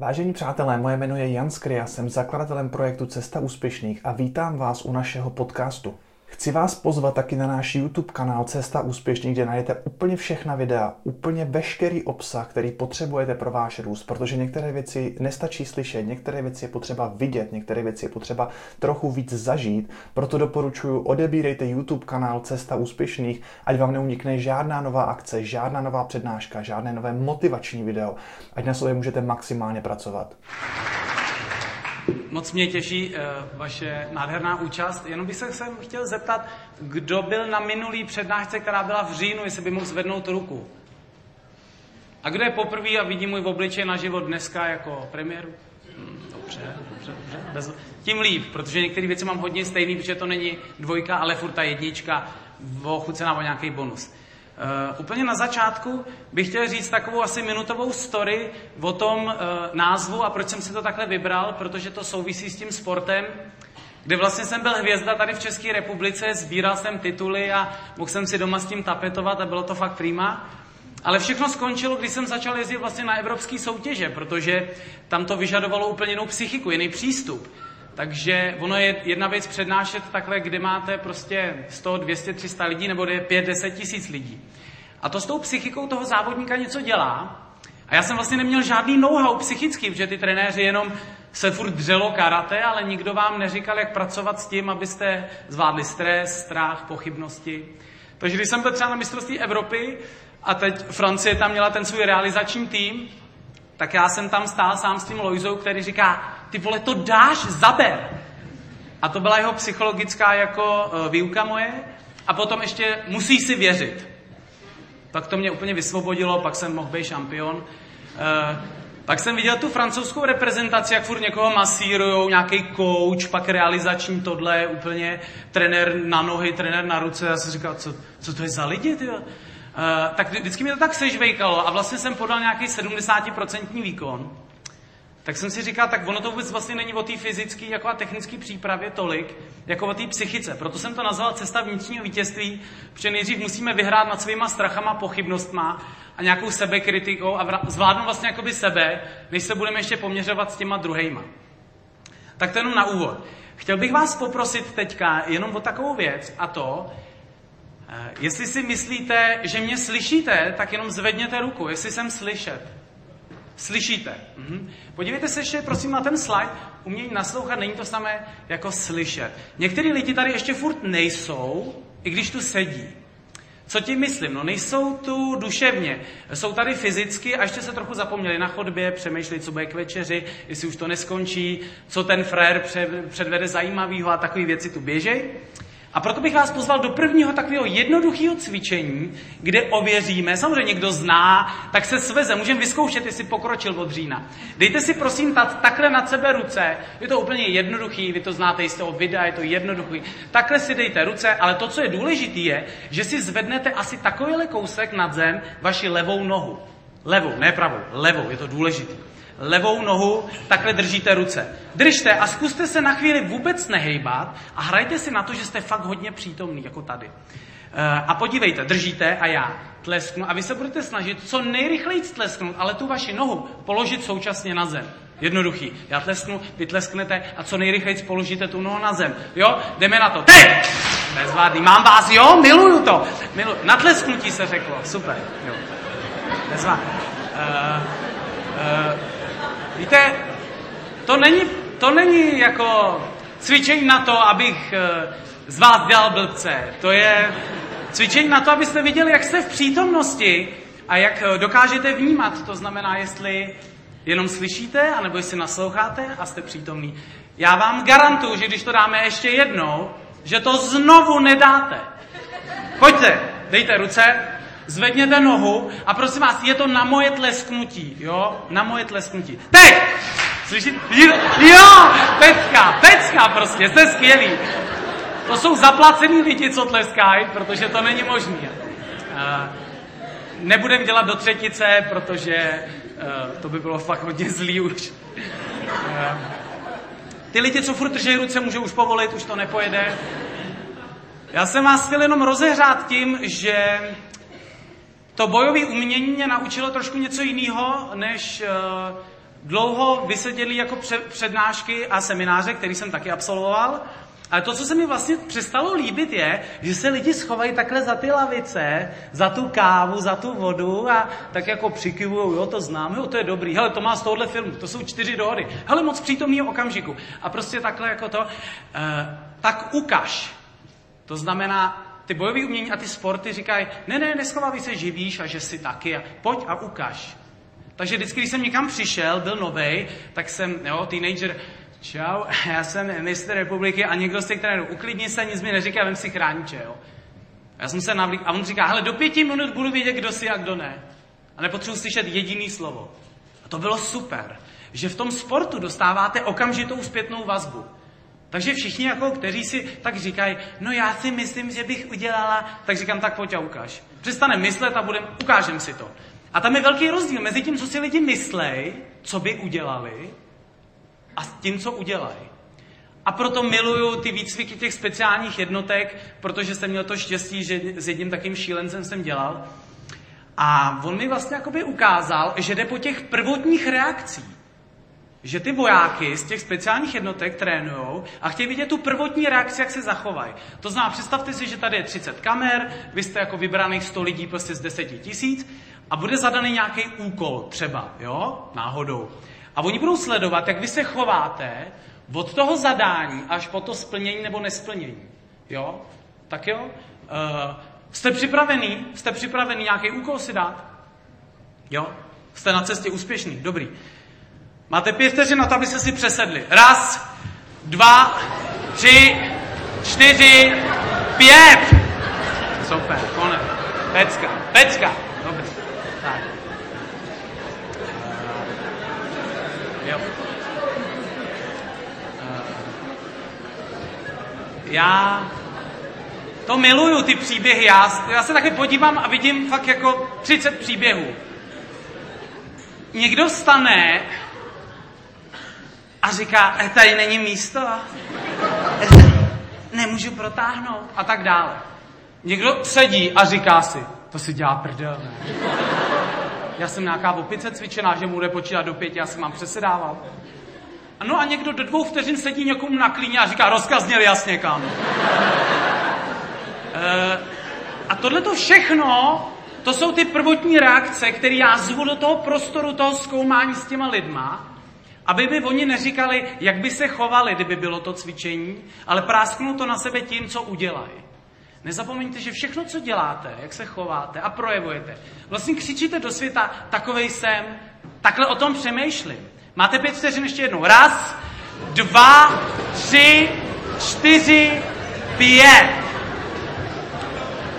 Vážení přátelé, moje jméno je Jan Skry, jsem zakladatelem projektu Cesta úspěšných a vítám vás u našeho podcastu. Chci vás pozvat taky na náš YouTube kanál Cesta úspěšných, kde najdete úplně všechna videa, úplně veškerý obsah, který potřebujete pro váš růst, protože některé věci nestačí slyšet, některé věci je potřeba vidět, některé věci je potřeba trochu víc zažít. Proto doporučuji, odebírejte YouTube kanál Cesta úspěšných, ať vám neunikne žádná nová akce, žádná nová přednáška, žádné nové motivační video, ať na sobě můžete maximálně pracovat. Moc mě těší uh, vaše nádherná účast. Jenom bych se sem chtěl zeptat, kdo byl na minulý přednášce, která byla v říjnu, jestli by mohl zvednout ruku. A kdo je poprvé a vidí můj obličej na život dneska jako premiéru? Hmm, dobře, dobře, dobře. Bez... Tím líp, protože některé věci mám hodně stejný, protože to není dvojka, ale furt ta jednička, ochucená o nějaký bonus. Uh, úplně na začátku bych chtěl říct takovou asi minutovou story o tom uh, názvu a proč jsem si to takhle vybral, protože to souvisí s tím sportem, kde vlastně jsem byl hvězda tady v České republice, sbíral jsem tituly a mohl jsem si doma s tím tapetovat a bylo to fakt prima. Ale všechno skončilo, když jsem začal jezdit vlastně na evropské soutěže, protože tam to vyžadovalo úplně jinou psychiku, jiný přístup. Takže ono je jedna věc přednášet takhle, kde máte prostě 100, 200, 300 lidí, nebo je 5, 10 tisíc lidí. A to s tou psychikou toho závodníka něco dělá. A já jsem vlastně neměl žádný know-how psychický, protože ty trenéři jenom se furt dřelo karate, ale nikdo vám neříkal, jak pracovat s tím, abyste zvládli stres, strach, pochybnosti. Takže když jsem byl třeba na mistrovství Evropy a teď Francie tam měla ten svůj realizační tým, tak já jsem tam stál sám s tím Loizou, který říká, ty vole, to dáš, zaber. A to byla jeho psychologická jako uh, výuka moje. A potom ještě musíš si věřit. Tak to mě úplně vysvobodilo, pak jsem mohl být šampion. Uh, pak jsem viděl tu francouzskou reprezentaci, jak furt někoho masírujou, nějaký coach, pak realizační tohle, úplně trenér na nohy, trenér na ruce. Já jsem říkal, co, co to je za lidi, tyjo? Uh, tak vždycky mi to tak sežvejkalo a vlastně jsem podal nějaký 70% výkon. Tak jsem si říkal, tak ono to vůbec vlastně není o té fyzické jako a technické přípravě tolik, jako o té psychice. Proto jsem to nazval cesta vnitřního vítězství, protože nejdřív musíme vyhrát nad svýma strachama, pochybnostma a nějakou sebekritikou a zvládnout vlastně jakoby sebe, než se budeme ještě poměřovat s těma druhejma. Tak to jenom na úvod. Chtěl bych vás poprosit teďka jenom o takovou věc a to, eh, jestli si myslíte, že mě slyšíte, tak jenom zvedněte ruku, jestli jsem slyšet. Slyšíte. Mhm. Podívejte se ještě prosím na ten slide. Umění naslouchat není to samé jako slyšet. Některý lidi tady ještě furt nejsou, i když tu sedí. Co tím myslím? No nejsou tu duševně. Jsou tady fyzicky a ještě se trochu zapomněli na chodbě, přemýšleli, co bude k večeři, jestli už to neskončí, co ten frér předvede zajímavého a takové věci tu běžej. A proto bych vás pozval do prvního takového jednoduchého cvičení, kde ověříme, samozřejmě někdo zná, tak se sveze, můžeme vyzkoušet, jestli pokročil od října. Dejte si prosím tat, takhle nad sebe ruce, je to úplně jednoduchý, vy to znáte z toho videa, je to jednoduchý. Takhle si dejte ruce, ale to, co je důležité, je, že si zvednete asi takovýhle kousek nad zem vaši levou nohu. Levou, ne pravou, levou, je to důležité levou nohu, takhle držíte ruce. Držte a zkuste se na chvíli vůbec nehejbat a hrajte si na to, že jste fakt hodně přítomný, jako tady. Eh, a podívejte, držíte a já tlesknu a vy se budete snažit co nejrychleji tlesknout, ale tu vaši nohu položit současně na zem. Jednoduchý. Já tlesknu, vy tlesknete a co nejrychleji položíte tu nohu na zem. Jo? Jdeme na to. Teď! Bezvádný. Mám vás, jo? Miluju to. Miluju. Na tlesknutí se řeklo. Super. Jo. Bezvádný. Uh, uh, Víte, to není, to není jako cvičení na to, abych eh, z vás dělal blbce. To je cvičení na to, abyste viděli, jak jste v přítomnosti a jak eh, dokážete vnímat. To znamená, jestli jenom slyšíte, anebo jestli nasloucháte a jste přítomní. Já vám garantuju, že když to dáme ještě jednou, že to znovu nedáte. Pojďte, dejte ruce, zvedněte nohu a prosím vás, je to na moje tlesknutí, jo? Na moje tlesknutí. Teď! Slyšíte? Jo! Pecka, pecka prostě, jste skvělí. To jsou zaplacený lidi, co tleskají, protože to není možné. Uh, nebudem dělat do třetice, protože uh, to by bylo fakt hodně zlý už. Uh, ty lidi, co furt drží ruce, můžou už povolit, už to nepojede. Já jsem vás chtěl jenom rozehřát tím, že to bojové umění mě naučilo trošku něco jiného, než uh, dlouho vyseděli jako přednášky a semináře, který jsem taky absolvoval. Ale to, co se mi vlastně přestalo líbit, je, že se lidi schovají takhle za ty lavice, za tu kávu, za tu vodu a tak jako přikivují, jo, to znám, jo, to je dobrý, hele, to má z tohohle filmu, to jsou čtyři dohody, hele, moc přítomného okamžiku. A prostě takhle jako to, eh, tak ukaž. To znamená, ty bojové umění a ty sporty říkají, ne, ne, neschovávej se, živíš a že si taky, a pojď a ukaž. Takže vždycky, když jsem někam přišel, byl novej, tak jsem, jo, teenager, čau, já jsem mistr republiky a někdo z těch trenérů, uklidni se, nic mi neříká, vem si chrániče, jo. Já jsem se navlík a on říká, hele, do pěti minut budu vědět, kdo si a kdo ne. A nepotřebuji slyšet jediný slovo. A to bylo super, že v tom sportu dostáváte okamžitou zpětnou vazbu. Takže všichni, jako, kteří si tak říkají, no já si myslím, že bych udělala, tak říkám, tak pojď a ukáž. Přestane myslet a budem, ukážem si to. A tam je velký rozdíl mezi tím, co si lidi myslej, co by udělali, a tím, co udělají. A proto miluju ty výcviky těch speciálních jednotek, protože jsem měl to štěstí, že s jedním takým šílencem jsem dělal. A on mi vlastně jakoby ukázal, že jde po těch prvotních reakcích. Že ty vojáky z těch speciálních jednotek trénujou a chtějí vidět tu prvotní reakci, jak se zachovají. To znamená, představte si, že tady je 30 kamer, vy jste jako vybraných 100 lidí prostě z 10 tisíc a bude zadaný nějaký úkol třeba, jo, náhodou. A oni budou sledovat, jak vy se chováte od toho zadání až po to splnění nebo nesplnění. Jo? Tak jo? Uh, jste připravený? Jste připravený nějaký úkol si dát? Jo? Jste na cestě úspěšný? Dobrý. Máte pět vteřin na to, abyste si přesedli. Raz, dva, tři, čtyři, pět. Super, konec. Pecka, pecka. Dobrý. Tak. Jo. Eh, já to miluju, ty příběhy. Já, já se taky podívám a vidím fakt jako 30 příběhů. Někdo stane a říká, e, tady není místo, e, nemůžu protáhnout a tak dále. Někdo sedí a říká si, to si dělá prdel, ne? já jsem nějaká opice cvičená, že mu bude počítat do pěti, já se mám přesedávat. No a někdo do dvou vteřin sedí někomu na klíně a říká, rozkaz měl jasně, kam. E, a tohle to všechno, to jsou ty prvotní reakce, které já zvu do toho prostoru, toho zkoumání s těma lidma, aby by oni neříkali, jak by se chovali, kdyby bylo to cvičení, ale prásknou to na sebe tím, co udělají. Nezapomeňte, že všechno, co děláte, jak se chováte a projevujete, vlastně křičíte do světa, takovej jsem, takhle o tom přemýšlím. Máte pět vteřin ještě jednou. Raz, dva, tři, čtyři, pět.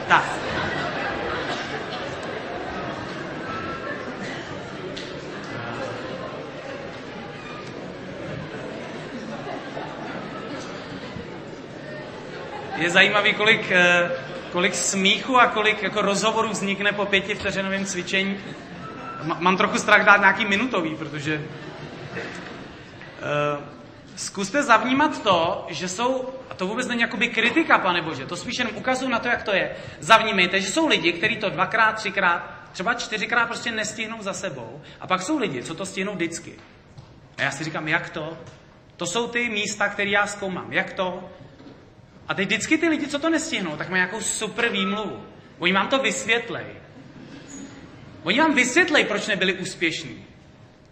Tak. Je zajímavý, kolik, eh, kolik smíchu a kolik jako rozhovorů vznikne po pěti vteřinovém cvičení. Mám trochu strach dát nějaký minutový, protože uh, zkuste zavnímat to, že jsou, a to vůbec není jakoby kritika, pane Bože, to spíš jenom ukazuju na to, jak to je. Zavnímejte, že jsou lidi, kteří to dvakrát, třikrát, třeba čtyřikrát prostě nestihnou za sebou, a pak jsou lidi, co to stihnou vždycky. A já si říkám, jak to? To jsou ty místa, které já zkoumám. Jak to? A teď vždycky ty lidi, co to nestihnou, tak mají nějakou super výmluvu. Oni vám to vysvětlej. Oni vám vysvětlej, proč nebyli úspěšní.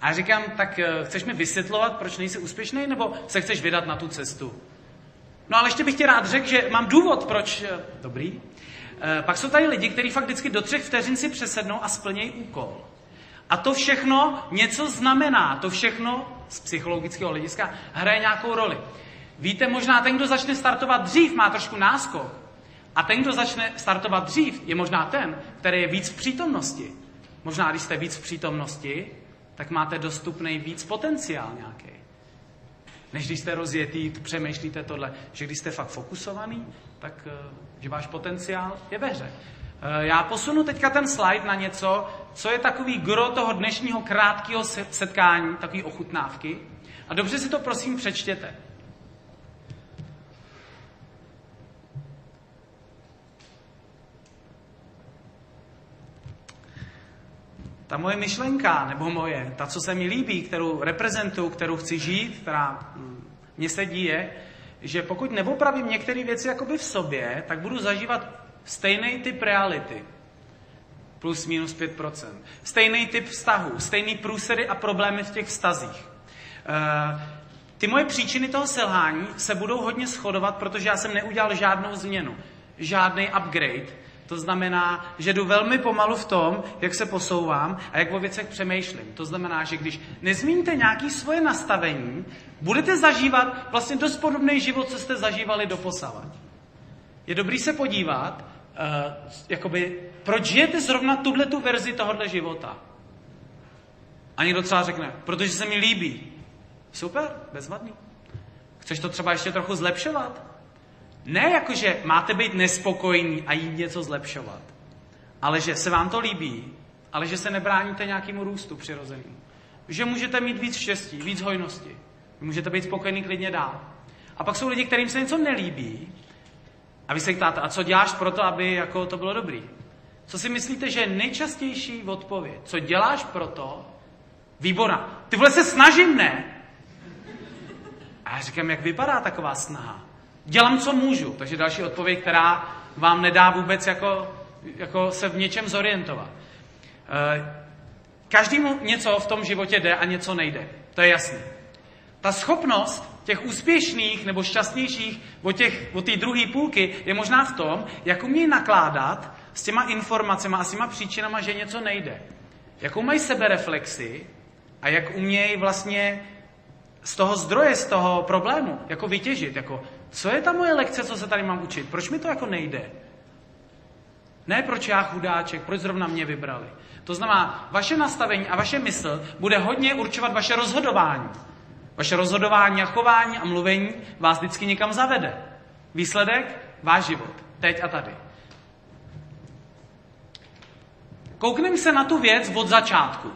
A já říkám, tak eh, chceš mi vysvětlovat, proč nejsi úspěšný, nebo se chceš vydat na tu cestu? No ale ještě bych ti rád řekl, že mám důvod, proč... Eh, dobrý. E, pak jsou tady lidi, kteří fakt vždycky do třech vteřin si přesednou a splnějí úkol. A to všechno něco znamená. To všechno z psychologického hlediska hraje nějakou roli. Víte, možná ten, kdo začne startovat dřív, má trošku náskok. A ten, kdo začne startovat dřív, je možná ten, který je víc v přítomnosti. Možná, když jste víc v přítomnosti, tak máte dostupný víc potenciál nějaký. Než když jste rozjetý, přemýšlíte tohle, že když jste fakt fokusovaný, tak eh, že váš potenciál je ve hře. Eh, já posunu teďka ten slide na něco, co je takový gro toho dnešního krátkého setkání, takový ochutnávky. A dobře si to prosím přečtěte. Ta moje myšlenka, nebo moje, ta, co se mi líbí, kterou reprezentuju, kterou chci žít, která mm, mě sedí, je, že pokud neopravím některé věci jakoby v sobě, tak budu zažívat stejný typ reality. Plus minus 5%. Stejný typ vztahu, stejný průsedy a problémy v těch vztazích. Uh, ty moje příčiny toho selhání se budou hodně shodovat, protože já jsem neudělal žádnou změnu, žádný upgrade. To znamená, že jdu velmi pomalu v tom, jak se posouvám a jak o věcech přemýšlím. To znamená, že když nezmíníte nějaké svoje nastavení, budete zažívat vlastně dost podobný život, co jste zažívali do posavat. Je dobrý se podívat, uh, jakoby, proč žijete zrovna tuhle tu verzi tohohle života. A někdo třeba řekne, protože se mi líbí. Super, bezvadný. Chceš to třeba ještě trochu zlepšovat? Ne jakože máte být nespokojení a jít něco zlepšovat, ale že se vám to líbí, ale že se nebráníte nějakému růstu přirozenému. Že můžete mít víc štěstí, víc hojnosti. Můžete být spokojený klidně dál. A pak jsou lidi, kterým se něco nelíbí a vy se ptáte, a co děláš pro to, aby jako to bylo dobrý? Co si myslíte, že je nejčastější odpověď? Co děláš pro to? Výborná. Ty vole se snažím, ne? A já říkám, jak vypadá taková snaha? Dělám, co můžu. Takže další odpověď, která vám nedá vůbec jako, jako se v něčem zorientovat. Eh, každému něco v tom životě jde a něco nejde. To je jasné. Ta schopnost těch úspěšných nebo šťastnějších od té druhé půlky je možná v tom, jak umějí nakládat s těma informacemi a s těma příčinama, že něco nejde. Jakou mají sebereflexi a jak umějí vlastně z toho zdroje, z toho problému, jako vytěžit, jako co je ta moje lekce, co se tady mám učit, proč mi to jako nejde. Ne proč já chudáček, proč zrovna mě vybrali. To znamená, vaše nastavení a vaše mysl bude hodně určovat vaše rozhodování. Vaše rozhodování a chování a mluvení vás vždycky někam zavede. Výsledek? Váš život. Teď a tady. Koukneme se na tu věc od začátku.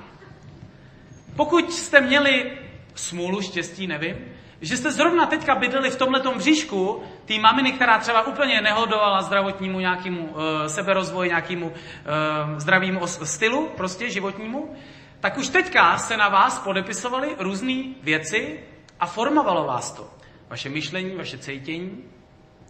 Pokud jste měli smůlu, štěstí, nevím, že jste zrovna teďka bydleli v tomhletom bříšku té maminy, která třeba úplně nehodovala zdravotnímu nějakému uh, seberozvoji, nějakému uh, zdravému stylu, prostě životnímu, tak už teďka se na vás podepisovaly různé věci a formovalo vás to. Vaše myšlení, vaše cítění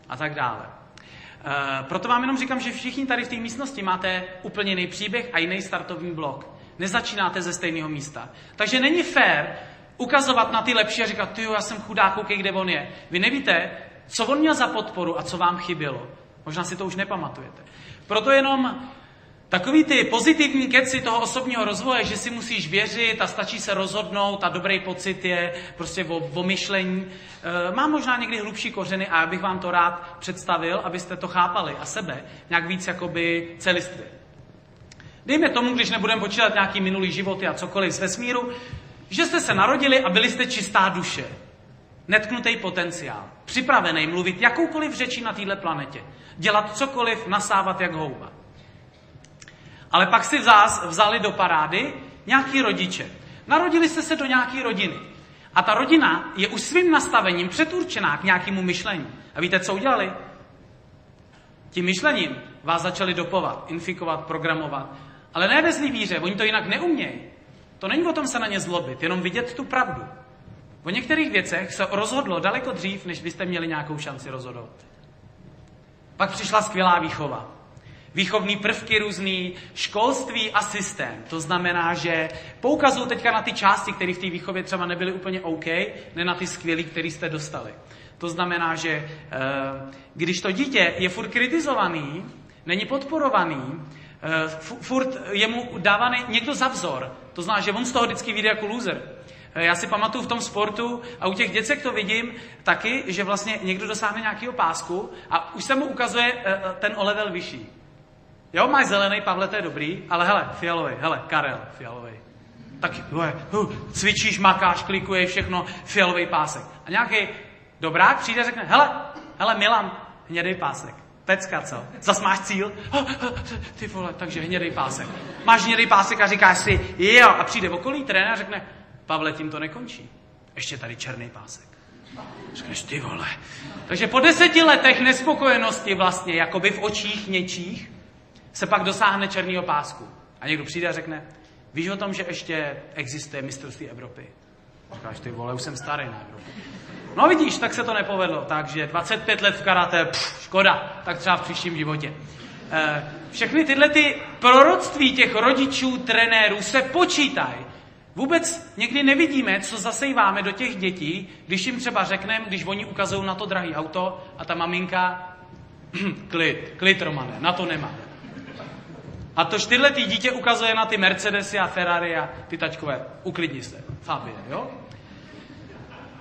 a tak dále. Uh, proto vám jenom říkám, že všichni tady v té místnosti máte úplně jiný příběh a jiný startovní blok. Nezačínáte ze stejného místa. Takže není fér ukazovat na ty lepší a říkat, ty já jsem chudák, koukej, kde on je. Vy nevíte, co on měl za podporu a co vám chybělo. Možná si to už nepamatujete. Proto jenom Takový ty pozitivní keci toho osobního rozvoje, že si musíš věřit a stačí se rozhodnout a dobrý pocit je prostě o, o myšlení, e, má možná někdy hlubší kořeny a já bych vám to rád představil, abyste to chápali a sebe nějak víc jakoby celistvě. Dejme tomu, když nebudeme počítat nějaký minulý životy a cokoliv z vesmíru, že jste se narodili a byli jste čistá duše. Netknutý potenciál. Připravený mluvit jakoukoliv řečí na této planetě. Dělat cokoliv, nasávat jak houba. Ale pak si vás vzali do parády nějaký rodiče. Narodili jste se do nějaké rodiny. A ta rodina je už svým nastavením předurčená k nějakému myšlení. A víte, co udělali? Tím myšlením vás začali dopovat, infikovat, programovat. Ale ne ve zlý víře, oni to jinak neumějí. To není o tom se na ně zlobit, jenom vidět tu pravdu. O některých věcech se rozhodlo daleko dřív, než byste měli nějakou šanci rozhodovat. Pak přišla skvělá výchova. Výchovní prvky různý, školství a systém. To znamená, že poukazují teďka na ty části, které v té výchově třeba nebyly úplně OK, ne na ty skvělé, které jste dostali. To znamená, že eh, když to dítě je furt kritizovaný, není podporovaný, furt je mu dávaný někdo za vzor. To znamená, že on z toho vždycky vyjde jako loser. Eh, já si pamatuju v tom sportu a u těch děcek to vidím taky, že vlastně někdo dosáhne nějakého pásku a už se mu ukazuje eh, ten o level vyšší. Jo, máš zelený, Pavle, to je dobrý, ale hele, fialový, hele, Karel, fialový. Tak uh, cvičíš, makáš, klikuješ, všechno, fialový pásek. A nějaký dobrák přijde a řekne, hele, hele, Milan, hnědý pásek. Pecka, co? Zas máš cíl? Ty vole, takže hnědý pásek. Máš hnědý pásek a říkáš si, jo, a přijde okolí trenér a řekne, Pavle, tím to nekončí. Ještě tady černý pásek. Řekneš, ty vole. Takže po deseti letech nespokojenosti vlastně, jakoby v očích něčích, se pak dosáhne černého pásku. A někdo přijde a řekne, Víš o tom, že ještě existuje mistrovství Evropy? Říkáš, ty vole, už jsem starý na Evropu. No vidíš, tak se to nepovedlo. Takže 25 let v karate, pff, škoda, tak třeba v příštím životě. E, všechny tyhle ty proroctví těch rodičů, trenérů se počítají. Vůbec někdy nevidíme, co zasejváme do těch dětí, když jim třeba řekneme, když oni ukazují na to drahý auto a ta maminka, klid, klid Romane, na to nemá. A to čtyřletý dítě ukazuje na ty Mercedesy a Ferrari a ty tačkové. Uklidni se, Fabie, jo?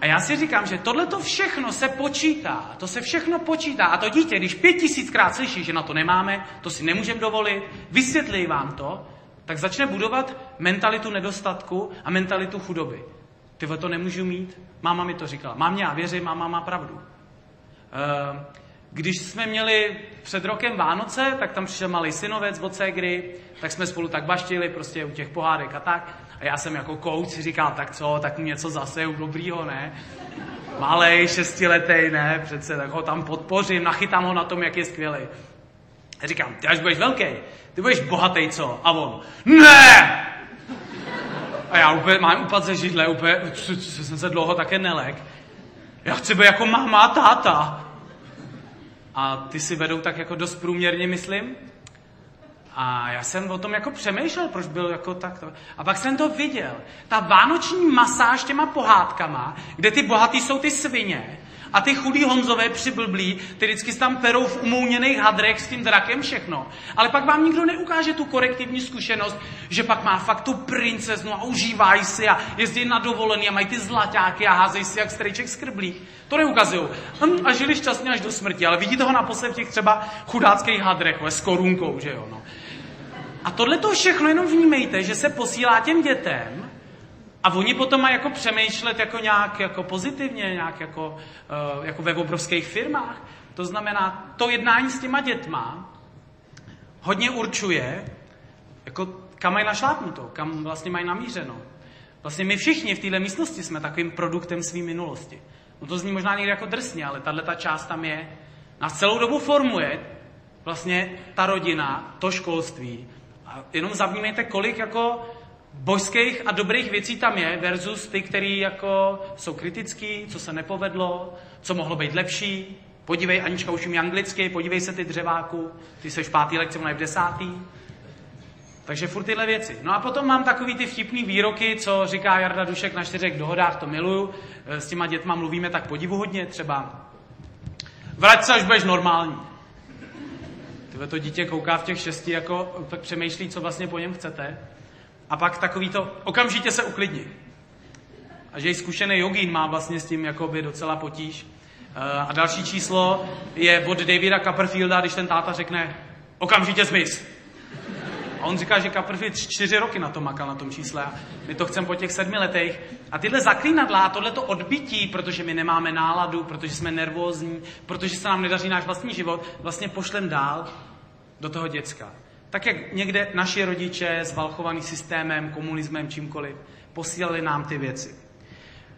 A já si říkám, že tohle to všechno se počítá. To se všechno počítá. A to dítě, když pět tisíckrát slyší, že na to nemáme, to si nemůžeme dovolit, vysvětlí vám to, tak začne budovat mentalitu nedostatku a mentalitu chudoby. Ty to nemůžu mít? Máma mi to říkala. Mám já věřím, máma má pravdu. Eh, když jsme měli před rokem Vánoce, tak tam přišel malý synovec od Ségry, tak jsme spolu tak baštili prostě u těch pohádek a tak. A já jsem jako kouč si říkal, tak co, tak mu něco zase u dobrýho, ne? Malej, šestiletej, ne? Přece tak ho tam podpořím, nachytám ho na tom, jak je skvělý. A říkám, ty až budeš velký, ty budeš bohatý, co? A on, ne! A já úplně mám upad ze židle, úplně, jsem se dlouho také nelek. Já chci být jako máma a táta. A ty si vedou tak jako dost průměrně, myslím. A já jsem o tom jako přemýšlel, proč byl jako takto. A pak jsem to viděl. Ta vánoční masáž těma pohádkama, kde ty bohatý jsou ty svině, a ty chudý Honzové přiblblí, ty vždycky tam perou v umouněných hadrech s tím drakem všechno. Ale pak vám nikdo neukáže tu korektivní zkušenost, že pak má fakt tu princeznu a užívají si a jezdí na dovolený a mají ty zlaťáky a házejí si jak strejček skrblí. To neukazují. Hm, a žili šťastně až do smrti, ale vidíte ho naposled v těch třeba chudáckých hadrech, s korunkou, že jo. No. A tohle to všechno jenom vnímejte, že se posílá těm dětem, a oni potom mají jako přemýšlet jako nějak jako pozitivně, nějak jako, uh, jako ve obrovských firmách. To znamená, to jednání s těma dětma hodně určuje, jako kam mají našlápnuto, kam vlastně mají namířeno. Vlastně my všichni v této místnosti jsme takovým produktem své minulosti. No to zní možná někdy jako drsně, ale tahle ta část tam je. Nás celou dobu formuje vlastně ta rodina, to školství. A jenom zavnímejte, kolik jako božských a dobrých věcí tam je versus ty, které jako jsou kritický, co se nepovedlo, co mohlo být lepší. Podívej, Anička už anglicky, podívej se ty dřeváku, ty seš v pátý lekci, ona je v desátý. Takže furt tyhle věci. No a potom mám takový ty vtipný výroky, co říká Jarda Dušek na čtyřech dohodách, to miluju. S těma dětma mluvíme tak podivuhodně, třeba vrať se, až budeš normální. Tyhle to dítě kouká v těch šesti, jako tak přemýšlí, co vlastně po něm chcete. A pak takový to, okamžitě se uklidni. A že i zkušený jogín má vlastně s tím jakoby docela potíž. Eh, a další číslo je od Davida Copperfielda, když ten táta řekne, okamžitě zmiz. A on říká, že Copperfield čtyři roky na to makal, na tom čísle. A my to chceme po těch sedmi letech. A tyhle zaklínadla, tohleto odbytí, protože my nemáme náladu, protože jsme nervózní, protože se nám nedaří náš vlastní život, vlastně pošlem dál do toho děcka. Tak jak někde naši rodiče zvalchovaný systémem, komunismem, čímkoliv, posílali nám ty věci.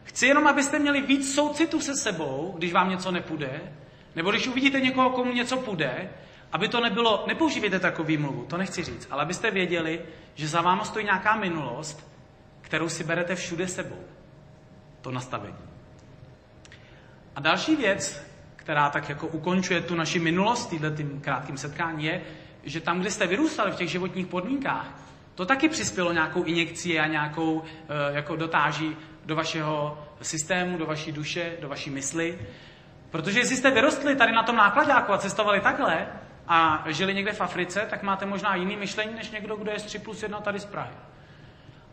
Chci jenom, abyste měli víc soucitu se sebou, když vám něco nepůjde, nebo když uvidíte někoho, komu něco půjde, aby to nebylo, nepoužívejte takový mluvu, to nechci říct, ale abyste věděli, že za váma stojí nějaká minulost, kterou si berete všude sebou. To nastavení. A další věc, která tak jako ukončuje tu naši minulost, tím krátkým setkání, je, že tam, kde jste vyrůstali v těch životních podmínkách, to taky přispělo nějakou injekci a nějakou eh, jako dotáží do vašeho systému, do vaší duše, do vaší mysli. Protože jestli jste vyrostli tady na tom nákladáku a cestovali takhle a žili někde v Africe, tak máte možná jiný myšlení než někdo, kdo je z 3 plus 1 tady z Prahy.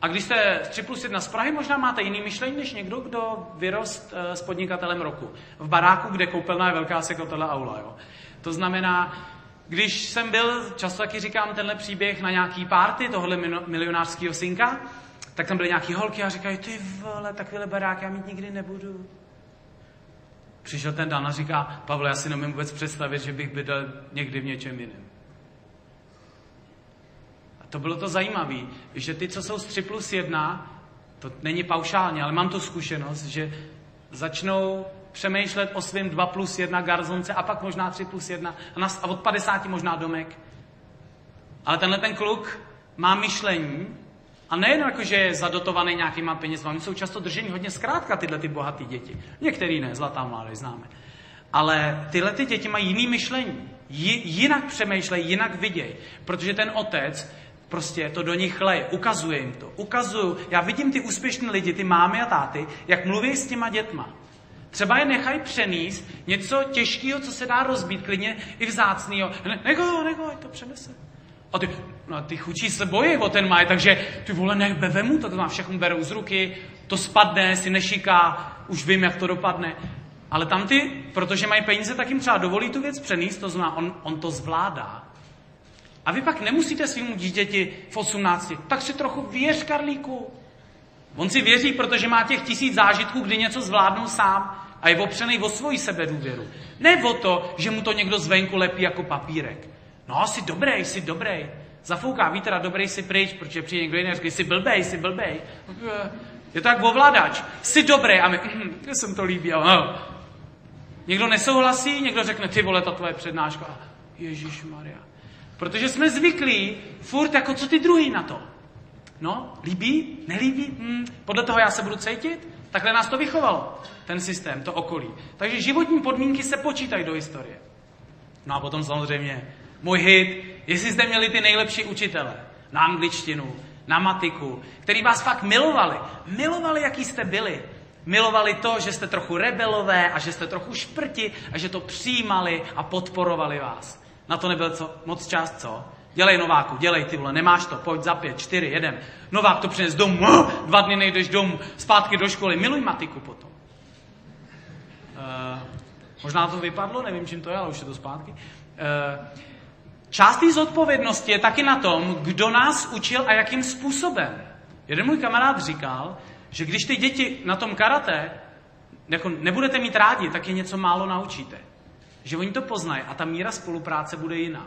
A když jste z 3 plus 1 z Prahy, možná máte jiný myšlení než někdo, kdo vyrost eh, s podnikatelem roku. V baráku, kde koupelna je velká, se aula. Jo. To znamená, když jsem byl, často taky říkám tenhle příběh na nějaký párty tohle milionářského synka, tak tam byly nějaký holky a říkají, ty vole, takovýhle barák já mít nikdy nebudu. Přišel ten Dan a říká, Pavle, já si nemůžu vůbec představit, že bych bydlel někdy v něčem jiném. A to bylo to zajímavé, že ty, co jsou z 3 plus 1, to není paušálně, ale mám tu zkušenost, že začnou přemýšlet o svém 2 plus 1 garzonce a pak možná 3 plus 1 a, na, a od 50 možná domek. Ale tenhle ten kluk má myšlení, A nejen jako, že je zadotovaný nějakýma penězma, oni jsou často drženi hodně zkrátka tyhle ty bohatý děti. Některý ne, zlatá mládež známe. Ale tyhle ty děti mají jiný myšlení. Jinak přemýšlejí, jinak vidějí. Protože ten otec prostě to do nich leje, ukazuje jim to. Ukazuju, já vidím ty úspěšní lidi, ty mámy a táty, jak mluví s těma dětma. Třeba je nechají přenést něco těžkého, co se dá rozbít, klidně i vzácného. Ne, necho, necho, ať to přenese. A ty, no, ty chučí se bojí o ten maj, takže ty vole, nech vemu, tak to má všechno berou z ruky, to spadne, si nešiká, už vím, jak to dopadne. Ale tam ty, protože mají peníze, tak jim třeba dovolí tu věc přenést, to znamená, on, on to zvládá. A vy pak nemusíte svým dítěti v 18, tak si trochu věř, Karlíku. On si věří, protože má těch tisíc zážitků, kdy něco zvládnou sám a je opřený o svoji sebedůvěru. Ne o to, že mu to někdo zvenku lepí jako papírek. No, jsi dobrý, jsi dobrý. Zafouká vítr a dobrý si pryč, protože přijde někdo jiný a říká, jsi blbej, jsi blbej. Je to jak ovladač. Jsi dobrý a my, mm, jsem to líbí. No. Někdo nesouhlasí, někdo řekne, ty vole, ta tvoje přednáška. Ježíš Maria. Protože jsme zvyklí furt jako co ty druhý na to. No, líbí, nelíbí, hmm, podle toho já se budu cítit. Takhle nás to vychovalo, ten systém, to okolí. Takže životní podmínky se počítají do historie. No a potom samozřejmě můj hit, jestli jste měli ty nejlepší učitele na angličtinu, na matiku, který vás fakt milovali. Milovali, jaký jste byli. Milovali to, že jste trochu rebelové a že jste trochu šprti a že to přijímali a podporovali vás. Na to nebyl co, moc čas, co? Dělej Nováku, dělej ty vole, nemáš to, pojď za pět, čtyři, jedem. Novák to přines domů, dva dny nejdeš domů, zpátky do školy, miluj matiku potom. Uh, možná to vypadlo, nevím, čím to je, ale už je to zpátky. Uh, část té zodpovědnosti je taky na tom, kdo nás učil a jakým způsobem. Jeden můj kamarád říkal, že když ty děti na tom karate jako nebudete mít rádi, tak je něco málo naučíte. Že oni to poznají a ta míra spolupráce bude jiná.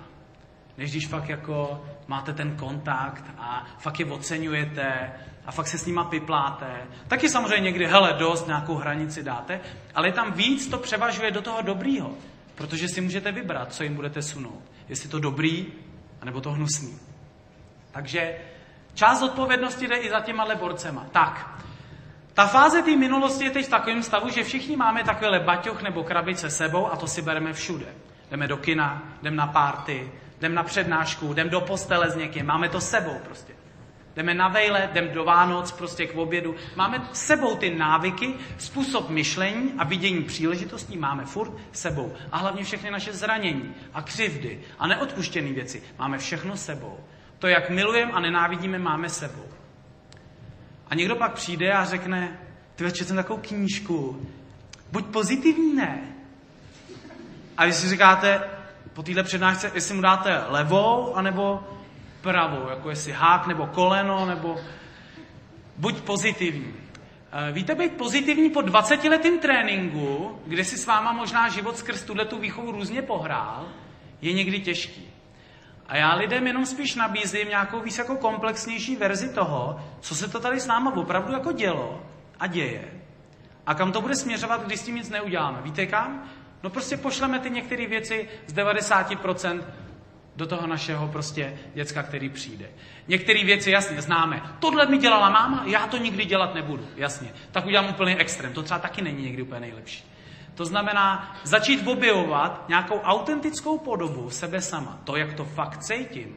Než když fakt jako máte ten kontakt a fakt je oceňujete a fakt se s nima pipláte. Taky samozřejmě někdy, hele, dost, nějakou hranici dáte, ale tam víc, to převažuje do toho dobrýho. Protože si můžete vybrat, co jim budete sunout. Jestli to dobrý, anebo to hnusný. Takže část odpovědnosti jde i za těma borcema. Tak, ta fáze té minulosti je teď v takovém stavu, že všichni máme takovýhle baťoch nebo krabice sebou a to si bereme všude. Jdeme do kina, jdeme na párty, jdeme na přednášku, jdeme do postele s někým, máme to sebou prostě. Jdeme na vejle, jdeme do Vánoc, prostě k obědu. Máme sebou ty návyky, způsob myšlení a vidění příležitostí máme furt sebou. A hlavně všechny naše zranění a křivdy a neodpuštěné věci máme všechno sebou. To, jak milujeme a nenávidíme, máme sebou. A někdo pak přijde a řekne, ty četl jsem takovou knížku, buď pozitivní, ne. A vy si říkáte, po téhle přednášce, jestli mu dáte levou, anebo pravou, jako jestli hák, nebo koleno, nebo buď pozitivní. Eh, víte, být pozitivní po 20 letém tréninku, kde si s váma možná život skrz tuhle tu výchovu různě pohrál, je někdy těžký. A já lidem jenom spíš nabízím nějakou víc jako komplexnější verzi toho, co se to tady s náma opravdu jako dělo a děje. A kam to bude směřovat, když s tím nic neuděláme. Víte kam? No prostě pošleme ty některé věci z 90% do toho našeho prostě děcka, který přijde. Některé věci jasně známe. Tohle mi dělala máma, já to nikdy dělat nebudu. Jasně. Tak udělám úplný extrém. To třeba taky není někdy úplně nejlepší. To znamená začít objevovat nějakou autentickou podobu sebe sama. To, jak to fakt cítím.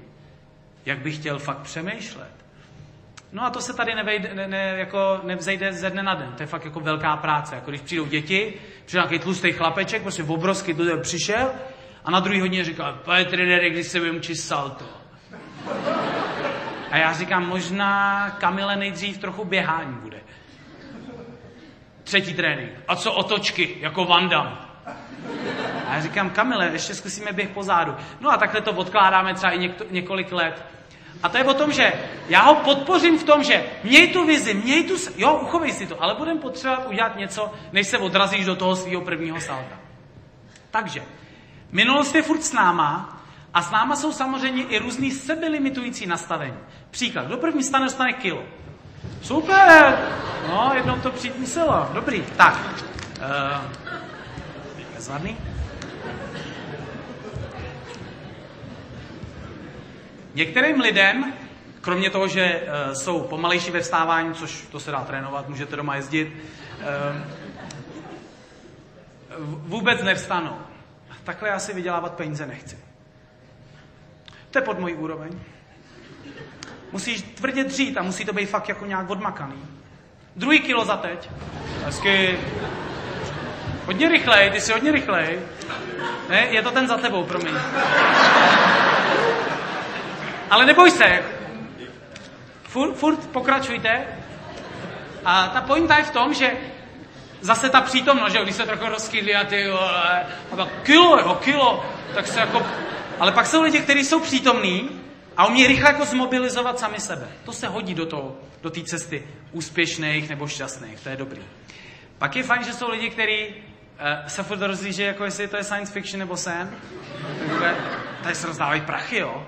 Jak bych chtěl fakt přemýšlet. No a to se tady nevejde, ne, ne, jako nevzejde ze dne na den. To je fakt jako velká práce. Jako když přijdou děti, přijde nějaký tlustý chlapeček, prostě obrovský tu přišel a na druhý hodně říká, pane trenére, když se budeme učit salto. A já říkám, možná Kamile nejdřív trochu běhání bude. Třetí trénink. A co otočky, jako Vandam? A já říkám, Kamile, ještě zkusíme běh po zádu. No a takhle to odkládáme třeba i něk- několik let. A to je o tom, že já ho podpořím v tom, že měj tu vizi, měj tu, jo, uchovej si to, ale budeme potřebovat udělat něco, než se odrazíš do toho svého prvního salta. Takže, minulost je furt s náma a s náma jsou samozřejmě i různý sebelimitující nastavení. Příklad, kdo první stane, dostane kilo. Super! No, jednou to přijít muselo. Dobrý. Tak. Uh, bezvadný. Některým lidem kromě toho, že uh, jsou pomalejší ve vstávání, což to se dá trénovat, můžete doma jezdit, uh, vůbec nevstanou. Takhle já si vydělávat peníze nechci. To je pod mojí úroveň. Musíš tvrdě dřít a musí to být fakt jako nějak odmakaný. Druhý kilo za teď. Hezky. Hodně rychlej, ty jsi hodně rychlej. Ne, je to ten za tebou, promiň. Ale neboj se. Furt, furt pokračujte. A ta pointa je v tom, že zase ta přítomnost, že když se trochu rozkydlí a ty a tak kilo, jo, kilo, tak se jako... Ale pak jsou lidi, kteří jsou přítomní a umí rychle jako zmobilizovat sami sebe. To se hodí do toho, do té cesty úspěšných nebo šťastných, to je dobrý. Pak je fajn, že jsou lidi, kteří uh, se furt rozlíží, jako jestli to je science fiction nebo sen. Tady se rozdávají prachy, jo.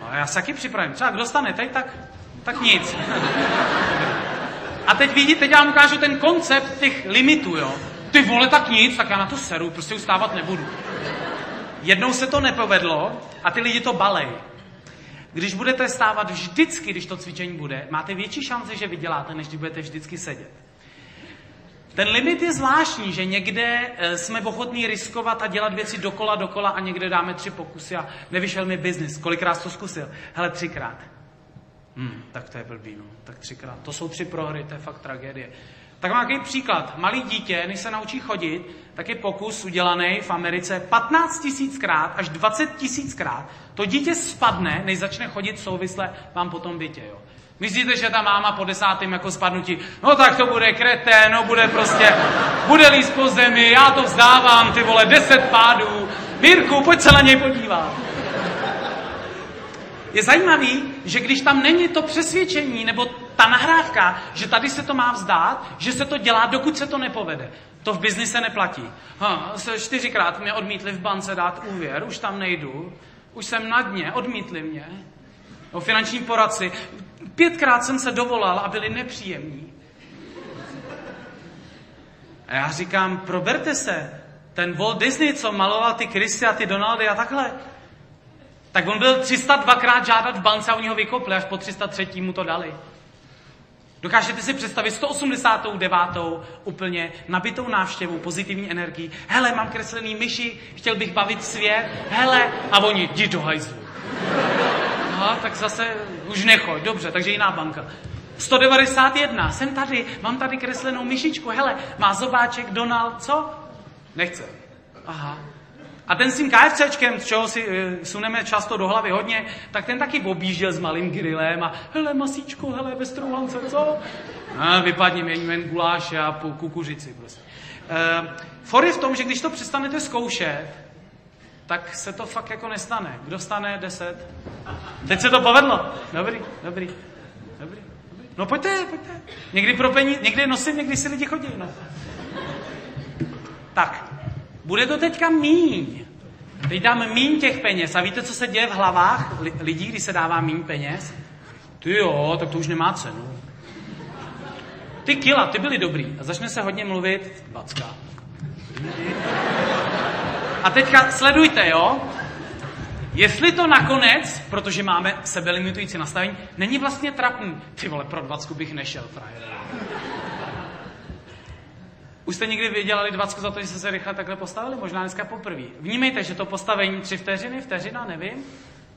No, já se taky připravím. Třeba kdo stane teď, tak, tak nic. A teď vidíte, teď já vám ukážu ten koncept těch limitů, jo. Ty vole, tak nic, tak já na to seru, prostě ustávat nebudu. Jednou se to nepovedlo a ty lidi to balej. Když budete stávat vždycky, když to cvičení bude, máte větší šanci, že vyděláte, než když budete vždycky sedět. Ten limit je zvláštní, že někde eh, jsme ochotní riskovat a dělat věci dokola, dokola a někde dáme tři pokusy a nevyšel mi biznis. Kolikrát to zkusil? Hele, třikrát. Hmm, tak to je blbý, no. Tak třikrát. To jsou tři prohry, to je fakt tragédie. Tak mám nějaký příklad. Malý dítě, než se naučí chodit, tak je pokus udělaný v Americe 15 tisíckrát až 20 tisíckrát. To dítě spadne, než začne chodit souvisle vám po tom bytě. Jo. Myslíte, že ta máma po desátém jako spadnutí, no tak to bude kreté, no bude prostě, bude líst po zemi, já to vzdávám, ty vole, deset pádů. Mírku, pojď se na něj podívat. Je zajímavý, že když tam není to přesvědčení nebo ta nahrávka, že tady se to má vzdát, že se to dělá, dokud se to nepovede. To v biznise neplatí. Ha, se čtyřikrát mě odmítli v bance dát úvěr, už tam nejdu, už jsem na dně, odmítli mě. O finanční poradci. Pětkrát jsem se dovolal a byli nepříjemní. A já říkám, proberte se. Ten Walt Disney, co maloval ty Christy a ty Donaldy a takhle, tak on byl 302krát žádat v bance a oni ho vykopli, až po 303 mu to dali. Dokážete si představit 189. úplně nabitou návštěvu, pozitivní energii. Hele, mám kreslený myši, chtěl bych bavit svět. Hele, a oni, jdi do hajzlu. Aha, tak zase už nechoď, dobře, takže jiná banka. 191, jsem tady, mám tady kreslenou myšičku, hele, má zobáček Donald, co? Nechce. Aha, a ten s tím KFCčkem, z čeho si uh, suneme často do hlavy hodně, tak ten taky objížděl s malým grillem a hele masíčko, hele ve strouhance, co? A vypadni mi jen guláš a po kukuřici prostě. Uh, for je v tom, že když to přestanete zkoušet, tak se to fakt jako nestane. Kdo stane 10? Teď se to povedlo. Dobrý, dobrý, dobrý. dobrý. No pojďte, pojďte. Někdy pro peníze, někdy nosím, někdy si lidi chodí. No. Tak, bude to teďka míň. Teď dám míň těch peněz. A víte, co se děje v hlavách lidí, když se dává míň peněz? Ty jo, tak to už nemá cenu. Ty kila, ty byly dobrý. A začne se hodně mluvit, backa. A teďka sledujte, jo? Jestli to nakonec, protože máme sebelimitující nastavení, není vlastně trapný. Ty vole, pro dvacku bych nešel, frajer. Už jste někdy vydělali dvacku za to, že jste se rychle takhle postavili? Možná dneska poprvé. Vnímejte, že to postavení tři vteřiny, vteřina, nevím.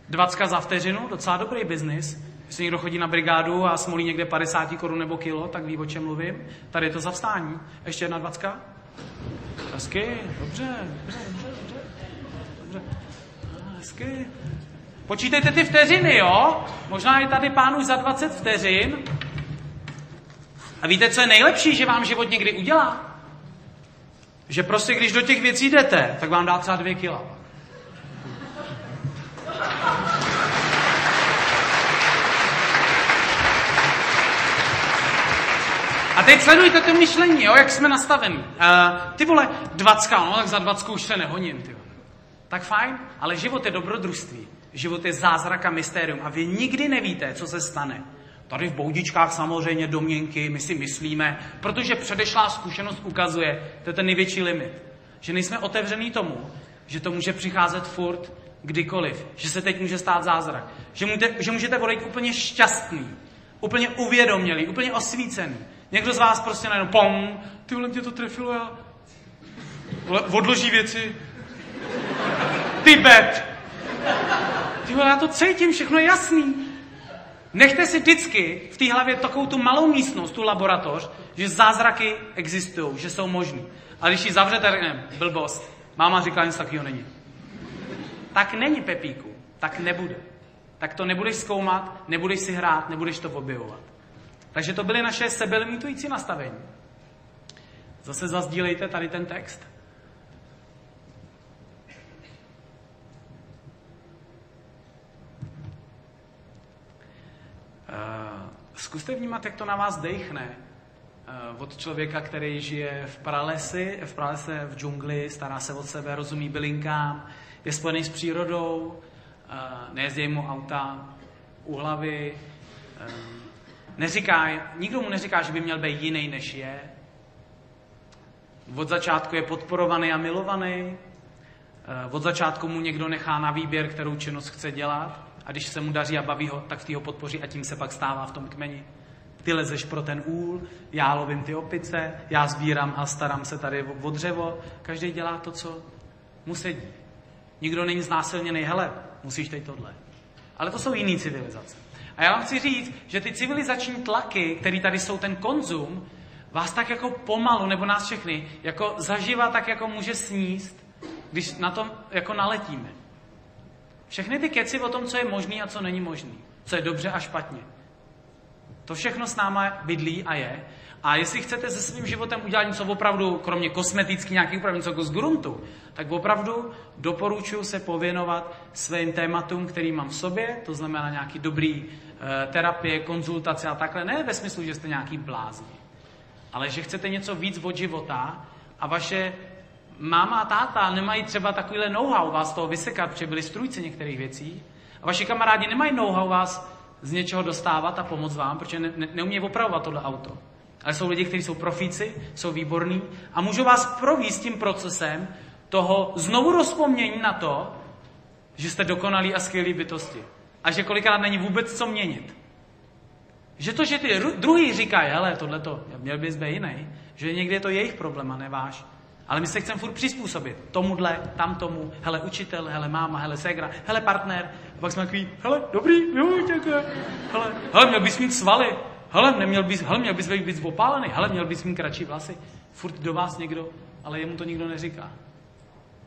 Dvacka za vteřinu, docela dobrý biznis. Když někdo chodí na brigádu a smolí někde 50 korun nebo kilo, tak ví, o čem mluvím. Tady je to za vstání. Ještě jedna dvacka. Hezky, dobře, dobře, dobře, dobře. dobře. Hezky. Počítejte ty vteřiny, jo? Možná je tady pán už za 20 vteřin. A víte, co je nejlepší, že vám život někdy udělá? Že prostě, když do těch věcí jdete, tak vám dá třeba dvě kila. A teď sledujte to myšlení, jo, jak jsme nastaveni. Uh, ty vole, dvacka, no tak za dvacku už se nehoním, ty Tak fajn, ale život je dobrodružství. Život je zázrak a mystérium a vy nikdy nevíte, co se stane. Tady v boudičkách samozřejmě domněnky, my si myslíme, protože předešlá zkušenost ukazuje, to je ten největší limit, že nejsme otevřený tomu, že to může přicházet furt kdykoliv, že se teď může stát zázrak. Že můžete, že můžete odejít úplně šťastný, úplně uvědomělý, úplně osvícený. Někdo z vás prostě najednou pom, ty vole, mě to trefilo, já odloží věci. Tibet. Ty vole, já to cítím, všechno je jasný. Nechte si vždycky v té hlavě takovou tu malou místnost, tu laboratoř, že zázraky existují, že jsou možný. A když ji zavřete, řekne, blbost, máma říká, nic takového není. Tak není, Pepíku, tak nebude. Tak to nebudeš zkoumat, nebudeš si hrát, nebudeš to objevovat. Takže to byly naše sebelimitující nastavení. Zase zazdílejte tady ten text. Zkuste vnímat, jak to na vás dechne. Uh, od člověka, který žije v pralesi, v pralese, v džungli, stará se o sebe, rozumí bylinkám, je spojený s přírodou, uh, nejezdí mu auta u hlavy, neříká, nikdo mu neříká, že by měl být jiný, než je. Od začátku je podporovaný a milovaný. Od začátku mu někdo nechá na výběr, kterou činnost chce dělat a když se mu daří a baví ho, tak v ho podpoří a tím se pak stává v tom kmeni. Ty lezeš pro ten úl, já lovím ty opice, já sbírám a starám se tady o dřevo. Každý dělá to, co mu sedí. Nikdo není znásilněný, hele, musíš teď tohle. Ale to jsou jiné civilizace. A já vám chci říct, že ty civilizační tlaky, které tady jsou, ten konzum, vás tak jako pomalu, nebo nás všechny, jako zaživa tak jako může sníst, když na tom jako naletíme. Všechny ty keci o tom, co je možný a co není možný. Co je dobře a špatně. To všechno s náma bydlí a je. A jestli chcete se svým životem udělat něco opravdu, kromě kosmetických nějakých úprav, něco jako z gruntu, tak opravdu doporučuji se pověnovat svým tématům, který mám v sobě, to znamená nějaký dobrý e, terapie, konzultace a takhle. Ne ve smyslu, že jste nějaký blázni, ale že chcete něco víc od života a vaše máma a táta nemají třeba takovýhle know-how vás toho vysekat, protože byli strujci některých věcí, a vaši kamarádi nemají know-how vás z něčeho dostávat a pomoct vám, protože ne, ne, neumějí opravovat tohle auto. Ale jsou lidi, kteří jsou profíci, jsou výborní a můžou vás províst tím procesem toho znovu rozpomnění na to, že jste dokonalí a skvělí bytosti. A že kolikrát není vůbec co měnit. Že to, že ty druhý říkají, hele, tohle to, měl bys být jiný, že někdy je to jejich problém a ne váš. Ale my se chceme furt přizpůsobit tomuhle, tam tomu, hele učitel, hele máma, hele segra, hele partner. A pak jsme takový, hele dobrý, jo, děkuji. Hele, hele, měl bys mít svaly, hele, neměl bys, hele, měl bys být víc opálený, hele, měl bys mít kratší vlasy. Furt do vás někdo, ale jemu to nikdo neříká.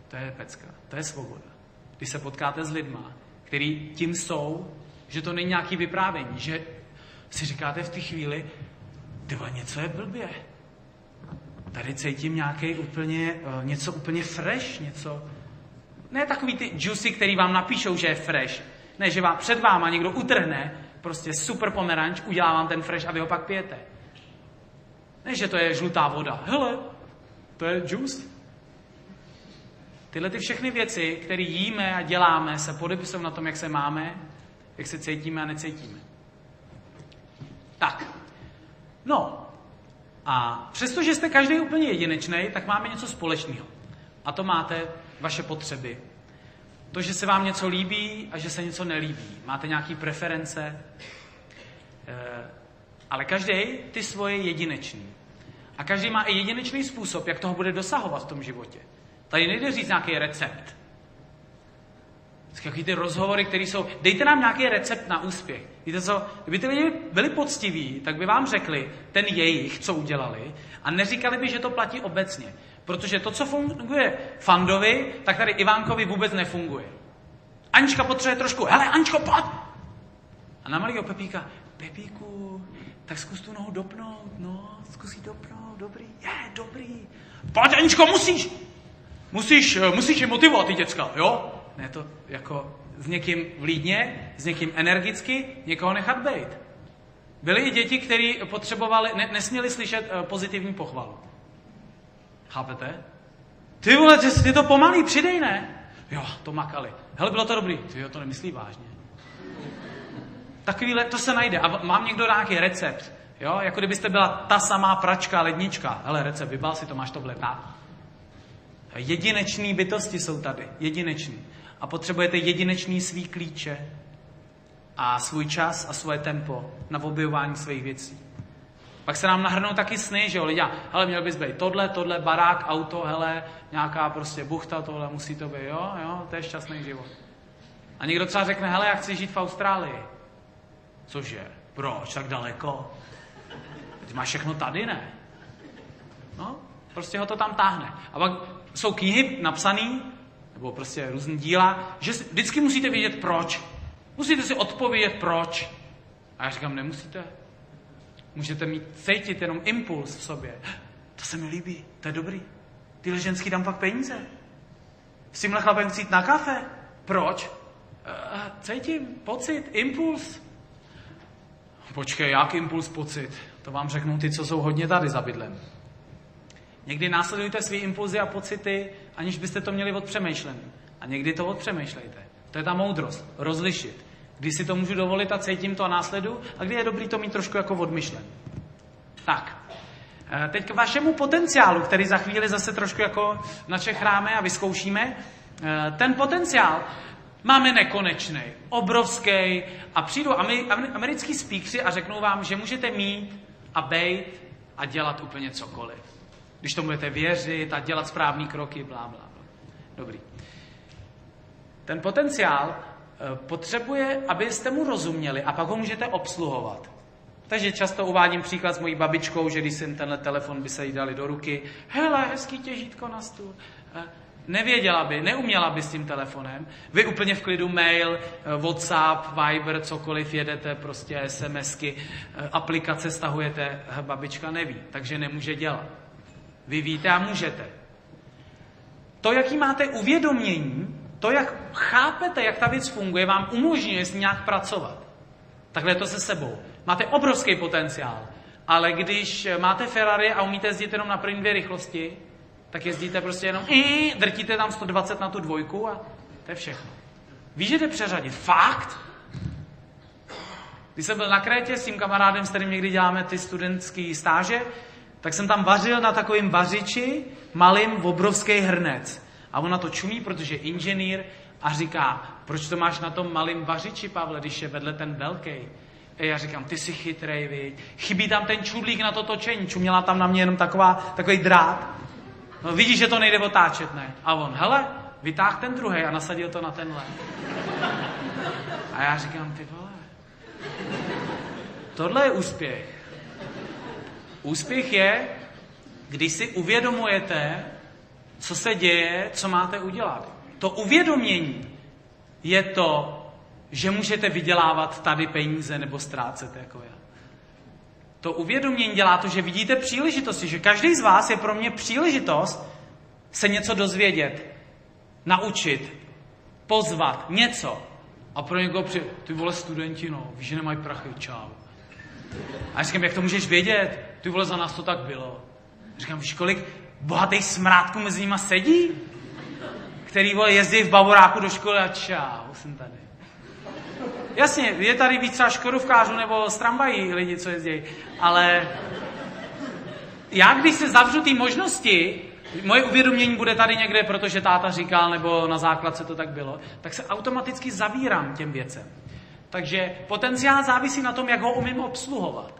To je pecka, to je svoboda. Když se potkáte s lidma, který tím jsou, že to není nějaký vyprávění, že si říkáte v té chvíli, tyva, něco je blbě. Tady cítím nějaký úplně, uh, něco úplně fresh, něco... Ne takový ty juicy, který vám napíšou, že je fresh. Ne, že vám před váma někdo utrhne prostě super pomeranč, udělá vám ten fresh a vy ho pak pijete. Ne, že to je žlutá voda. Hele, to je juice. Tyhle ty všechny věci, které jíme a děláme, se podepisují na tom, jak se máme, jak se cítíme a necítíme. Tak. No, a přestože jste každý úplně jedinečný, tak máme něco společného. A to máte vaše potřeby. To, že se vám něco líbí a že se něco nelíbí. Máte nějaké preference. E, ale každý ty svoje jedinečný. A každý má i jedinečný způsob, jak toho bude dosahovat v tom životě. Tady nejde říct nějaký recept. Takový ty rozhovory, které jsou, dejte nám nějaký recept na úspěch. Víte co, kdyby ty lidi byli poctiví, tak by vám řekli ten jejich, co udělali, a neříkali by, že to platí obecně. Protože to, co funguje Fandovi, tak tady Ivánkovi vůbec nefunguje. Anička potřebuje trošku, hele Aničko, pojď! A na malého Pepíka, Pepíku, tak zkus tu nohu dopnout, no, zkus dopnout, dobrý, je, dobrý. Pojď Aničko, musíš! Musíš, eh, musíš je motivovat ty děcka, jo? Ne to jako s někým vlídně, s někým energicky, někoho nechat být. Byly i děti, které potřebovali, ne, nesměli slyšet uh, pozitivní pochvalu. Chápete? Ty vole, ty, ty to pomalý, přidej, ne? Jo, to makali. Hele, bylo to dobrý. Ty jo, to nemyslí vážně. Takovýhle, to se najde. A mám někdo nějaký recept. Jo, jako kdybyste byla ta samá pračka, lednička. Hele, recept, vybal si to, máš to v letách. Jedinečný bytosti jsou tady. Jedinečný. A potřebujete jedinečný svý klíče a svůj čas a svoje tempo na objevování svých věcí. Pak se nám nahrnou taky sny, že jo, lidi, hele, měl bys být tohle, tohle, barák, auto, hele, nějaká prostě buchta, tohle, musí to být, jo, jo, to je šťastný život. A někdo třeba řekne, hele, já chci žít v Austrálii. Cože? Proč tak daleko? Ty máš všechno tady, ne? No, prostě ho to tam táhne. A pak jsou knihy napsané, nebo prostě různý díla, že vždycky musíte vědět proč. Musíte si odpovědět proč. A já říkám, nemusíte. Můžete mít cítit jenom impuls v sobě. To se mi líbí, to je dobrý. Tyhle ženský dám fakt peníze. S tímhle chlapem chci jít na kafe. Proč? Uh, cítím, pocit, impuls. Počkej, jak impuls, pocit? To vám řeknou ty, co jsou hodně tady za bydlem. Někdy následujte svý impulzy a pocity, aniž byste to měli odpřemýšlený. A někdy to odpřemýšlejte. To je ta moudrost. Rozlišit. Kdy si to můžu dovolit a cítím to a následu, a kdy je dobrý to mít trošku jako odmyšlen. Tak, eh, teď k vašemu potenciálu, který za chvíli zase trošku jako načechráme a vyzkoušíme. Eh, ten potenciál máme nekonečný, obrovský a přijdou americký speakři a řeknou vám, že můžete mít a bejt a dělat úplně cokoliv. Když tomu budete věřit a dělat správné kroky, blá, blá, blá. Dobrý. Ten potenciál eh, potřebuje, abyste mu rozuměli a pak ho můžete obsluhovat. Takže často uvádím příklad s mojí babičkou, že když jsem tenhle telefon by se jí dali do ruky, hele, hezký těžítko na stůl. Eh, nevěděla by, neuměla by s tím telefonem. Vy úplně v klidu mail, eh, WhatsApp, Viber, cokoliv jedete, prostě SMSky, aplikace stahujete, babička neví, takže nemůže dělat. Vy víte a můžete. To, jaký máte uvědomění, to, jak chápete, jak ta věc funguje, vám umožňuje s ní nějak pracovat. Takhle to se sebou. Máte obrovský potenciál, ale když máte Ferrari a umíte jezdit jenom na první dvě rychlosti, tak jezdíte prostě jenom, i, drtíte tam 120 na tu dvojku a to je všechno. Víš, že jde přeřadit. Fakt? Když jsem byl na Krétě s tím kamarádem, s kterým někdy děláme ty studentské stáže, tak jsem tam vařil na takovém vařiči malým obrovský hrnec. A on na to čumí, protože je inženýr a říká, proč to máš na tom malém vařiči, Pavle, když je vedle ten velký. A já říkám, ty jsi chytrej, viď? Chybí tam ten čudlík na to točení. Čuměla tam na mě jenom taková, takový drát. No, vidíš, že to nejde otáčet, ne? A on, hele, vytáh ten druhý a nasadil to na tenhle. A já říkám, ty vole, tohle je úspěch. Úspěch je, když si uvědomujete, co se děje, co máte udělat. To uvědomění je to, že můžete vydělávat tady peníze nebo ztrácet jako já. To uvědomění dělá to, že vidíte příležitosti, že každý z vás je pro mě příležitost se něco dozvědět, naučit, pozvat, něco. A pro někoho při... Ty vole studenti, no, víš, že nemají prachy, čau. A říkám, jak to můžeš vědět? Ty vole, za nás to tak bylo. Říkám, víš, kolik bohatých smrádků mezi nimi sedí? Který vole jezdí v bavoráku do školy a čau, jsem tady. Jasně, je tady víc třeba škodovkářů nebo z tramvají lidi, co jezdí, ale já, když se zavřu ty možnosti, moje uvědomění bude tady někde, protože táta říkal, nebo na základce to tak bylo, tak se automaticky zavírám těm věcem. Takže potenciál závisí na tom, jak ho umím obsluhovat.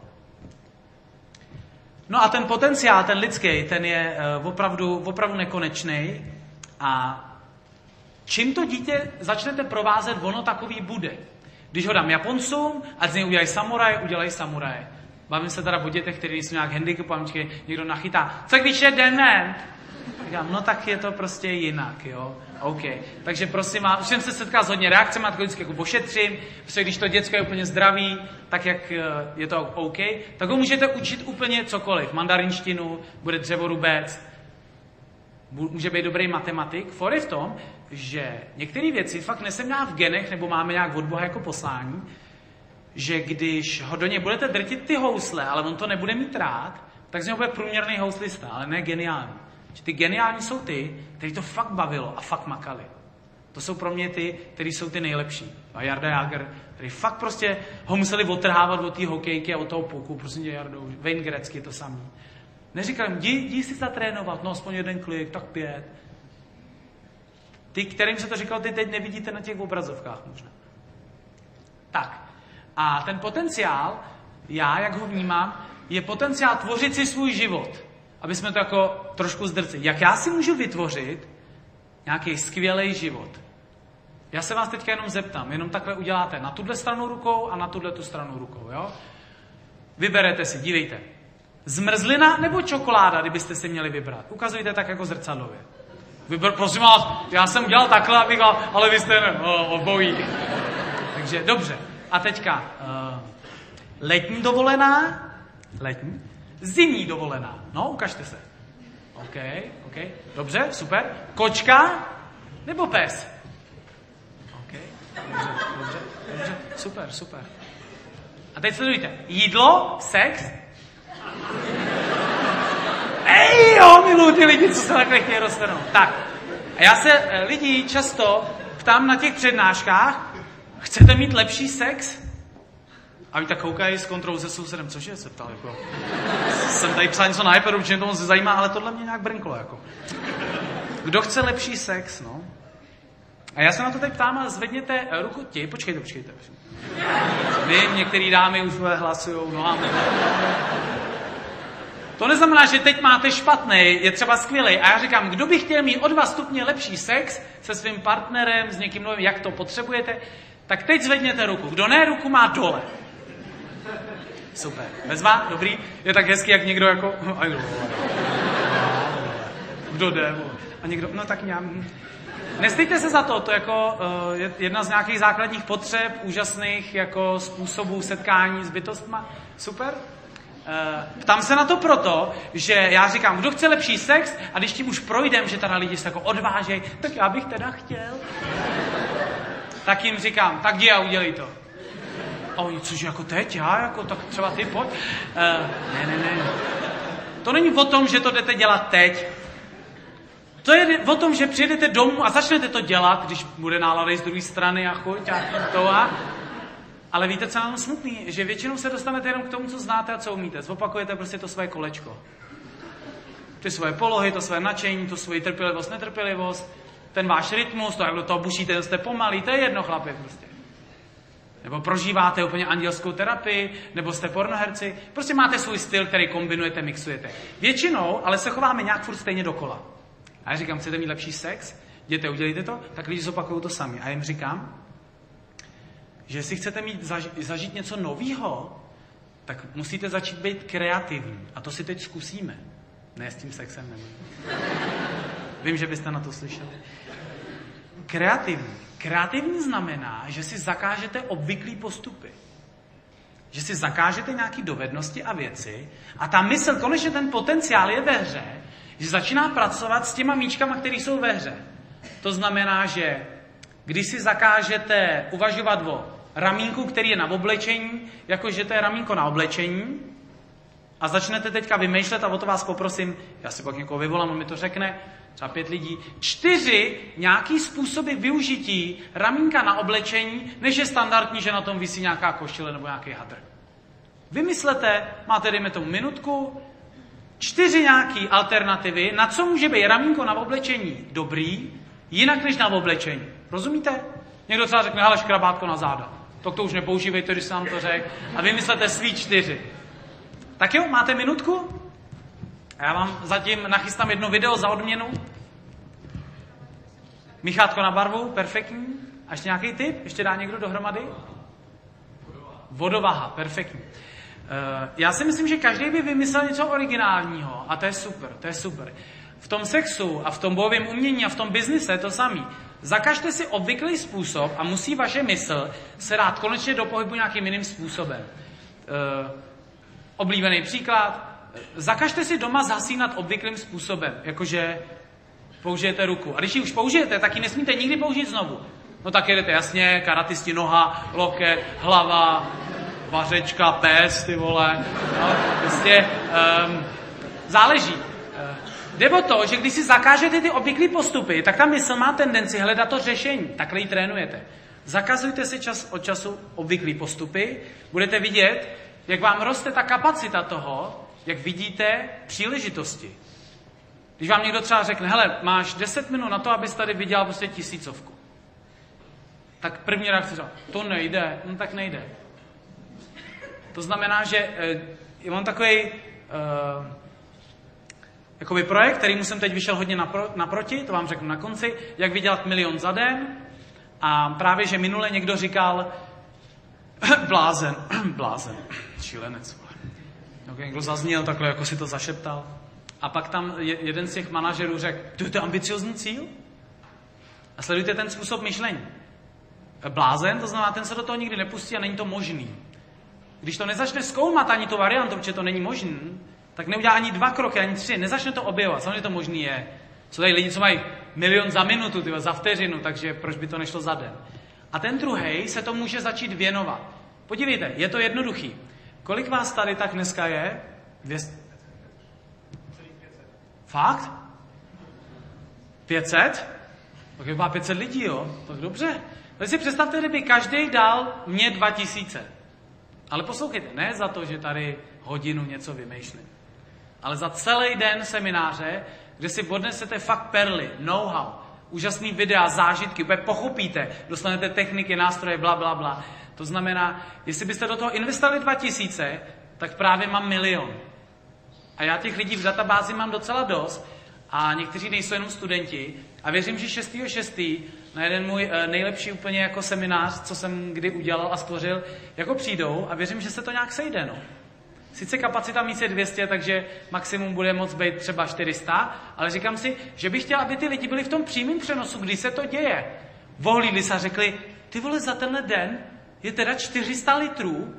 No a ten potenciál, ten lidský, ten je uh, opravdu, opravdu nekonečný. A čím to dítě začnete provázet, ono takový bude. Když ho dám Japoncům, a z něj udělají samuraje, udělají samuraje. Bavím se teda o dětech, kteří jsou nějak handicapovaní, někdo nachytá. Co když je dement? Říkám, no tak je to prostě jinak, jo. OK. Takže prosím vás, už jsem se setkal s hodně reakcemi, tak vždycky jako pošetřím, protože když to děcko je úplně zdravý, tak jak eh, je to OK, tak ho můžete učit úplně cokoliv. Mandarinštinu, bude dřevorubec, může být dobrý matematik. For je v tom, že některé věci fakt nesem v genech, nebo máme nějak od Boha jako poslání, že když ho do něj budete drtit ty housle, ale on to nebude mít rád, tak z něho bude průměrný houslista, ale ne geniální. Že ty geniální jsou ty, který to fakt bavilo a fakt makali. To jsou pro mě ty, kteří jsou ty nejlepší. A Jarda Jager, který fakt prostě ho museli otrhávat od té hokejky a od toho puku. Prosím tě, Jardo, Wayne to samý. Neříkal jim, jdi, jdi si zatrénovat, no aspoň jeden klik, tak pět. Ty, kterým se to říkal, ty teď nevidíte na těch obrazovkách možná. Tak. A ten potenciál, já, jak ho vnímám, je potenciál tvořit si svůj život. Aby jsme to jako trošku zdrcili. Jak já si můžu vytvořit nějaký skvělý život? Já se vás teďka jenom zeptám, jenom takhle uděláte na tuhle stranu rukou a na tuhle tu stranu rukou, jo? Vyberete si, dívejte. Zmrzlina nebo čokoláda, kdybyste si měli vybrat? Ukazujte tak jako zrcadlově. Vyber, prosím vás, já jsem udělal takhle, abych, ale vy jste o, obojí. Takže dobře. A teďka uh, letní dovolená, letní, zimní dovolená. No, ukažte se. OK, OK, dobře, super. Kočka nebo pes? OK, dobře, dobře, dobře, super, super. A teď sledujte. Jídlo, sex. Ej, jo, miluji ty lidi, co se takhle chtějí roztrhnout. Tak, a já se eh, lidí často ptám na těch přednáškách, chcete mít lepší sex? A oni tak koukají s kontrolou se sousedem, cože se ptal, jako. Jsem tady psal něco na iPadu, určitě to se zajímá, ale tohle mě nějak brnklo, jako. Kdo chce lepší sex, no? A já se na to teď ptám a zvedněte ruku ti, počkejte, počkejte. Vím, některé dámy už hlasují nohami. To neznamená, že teď máte špatný, je třeba skvělý. A já říkám, kdo by chtěl mít o dva stupně lepší sex se svým partnerem, s někým novým, jak to potřebujete, tak teď zvedněte ruku. Kdo ne, ruku má dole. Super. Bezva, dobrý. Je tak hezký, jak někdo jako... A kdo, kdo jde? A někdo, no tak já... Nestejte se za to, to jako uh, jedna z nějakých základních potřeb, úžasných jako způsobů setkání s bytostma. Super. Uh, ptám se na to proto, že já říkám, kdo chce lepší sex a když tím už projdem, že teda lidi se jako odvážejí, tak já bych teda chtěl. tak jim říkám, tak jdi a udělej to. A oni, cože jako teď, já, jako, tak třeba ty pojď. Uh, ne, ne, ne. To není o tom, že to jdete dělat teď. To je o tom, že přijedete domů a začnete to dělat, když bude nálada z druhé strany a chuť a to a... Ale víte, co mám smutný? Že většinou se dostanete jenom k tomu, co znáte a co umíte. Zopakujete prostě to své kolečko. Ty svoje polohy, to své nadšení, tu svoji trpělivost, netrpělivost, ten váš rytmus, to, jak do toho bušíte, jste pomalý, to je jedno, chlapi, prostě. Nebo prožíváte úplně andělskou terapii, nebo jste pornoherci. Prostě máte svůj styl, který kombinujete, mixujete. Většinou, ale se chováme nějak furt stejně dokola. A já říkám, chcete mít lepší sex? Jděte, udělejte to, tak lidi zopakují to sami. A jim říkám, že jestli chcete mít zažít, zažít něco nového, tak musíte začít být kreativní. A to si teď zkusíme. Ne s tím sexem nebo. Vím, že byste na to slyšeli. Kreativní. Kreativní znamená, že si zakážete obvyklý postupy. Že si zakážete nějaké dovednosti a věci a ta mysl, konečně ten potenciál je ve hře, že začíná pracovat s těma míčkama, které jsou ve hře. To znamená, že když si zakážete uvažovat o ramínku, který je na oblečení, jakože to je ramínko na oblečení, a začnete teďka vymýšlet, a o to vás poprosím, já si pak někoho vyvolám, on mi to řekne, třeba pět lidí, čtyři nějaký způsoby využití ramínka na oblečení, než je standardní, že na tom visí nějaká košile nebo nějaký hadr. Vymyslete, máte dejme tomu minutku, čtyři nějaké alternativy, na co může být ramínko na oblečení dobrý, jinak než na oblečení. Rozumíte? Někdo třeba řekne, hele, škrabátko na záda. To to už nepoužívejte, když jsem vám to řekl. A vymyslete svý čtyři. Tak jo, máte minutku? Já vám zatím nachystám jedno video za odměnu. Michátko na barvu, perfektní. A ještě nějaký tip? Ještě dá někdo dohromady? Vodovaha, perfektní. Uh, já si myslím, že každý by vymyslel něco originálního a to je super, to je super. V tom sexu a v tom bojovém umění a v tom biznise je to samý. Zakažte si obvyklý způsob a musí vaše mysl se dát konečně do pohybu nějakým jiným způsobem. Oblíbený příklad. Zakažte si doma zhasínat obvyklým způsobem, jakože použijete ruku. A když ji už použijete, tak ji nesmíte nikdy použít znovu. No tak jedete jasně, karatisti noha, loket, hlava, vařečka, pes, ty vole. No, prostě um, záleží. Jde o to, že když si zakážete ty obvyklé postupy, tak ta mysl má tendenci hledat to řešení. Takhle ji trénujete. Zakazujte si čas od času obvyklé postupy, budete vidět, jak vám roste ta kapacita toho, jak vidíte příležitosti. Když vám někdo třeba řekne, hele, máš 10 minut na to, abys tady vydělal prostě tisícovku. Tak první reakce je, to nejde, no tak nejde. To znamená, že uh, mám takový uh, jakoby projekt, který jsem teď vyšel hodně napro, naproti, to vám řeknu na konci, jak vydělat milion za den. A právě, že minule někdo říkal, blázen, blázen, šílenec. No, někdo zazněl takhle, jako si to zašeptal. A pak tam jeden z těch manažerů řekl, to je to ambiciozní cíl? A sledujte ten způsob myšlení. Blázen, to znamená, ten se do toho nikdy nepustí a není to možný. Když to nezačne zkoumat ani tu variantu, že to není možný, tak neudělá ani dva kroky, ani tři, nezačne to objevovat. Samozřejmě to možný je. Jsou tady lidi, co mají milion za minutu, tyjo, za vteřinu, takže proč by to nešlo za den? A ten druhý se to může začít věnovat. Podívejte, je to jednoduchý. Kolik vás tady tak dneska je? 200? Fakt? 500? Tak je 500 lidí, jo? Tak dobře. Tak si představte, kdyby každý dal mě 2000. Ale poslouchejte, ne za to, že tady hodinu něco vymýšlím, ale za celý den semináře, kde si odnesete fakt perly, know-how, úžasný videa, zážitky, úplně pochopíte, dostanete techniky, nástroje, bla, bla, bla. To znamená, jestli byste do toho investovali 2000, tak právě mám milion. A já těch lidí v databázi mám docela dost a někteří nejsou jenom studenti. A věřím, že 6.6. na jeden můj eh, nejlepší úplně jako seminář, co jsem kdy udělal a stvořil, jako přijdou a věřím, že se to nějak sejde. No. Sice kapacita míst je 200, takže maximum bude moc být třeba 400, ale říkám si, že bych chtěl, aby ty lidi byli v tom přímém přenosu, kdy se to děje. Vohlídli se a řekli, ty vole, za tenhle den je teda 400 litrů.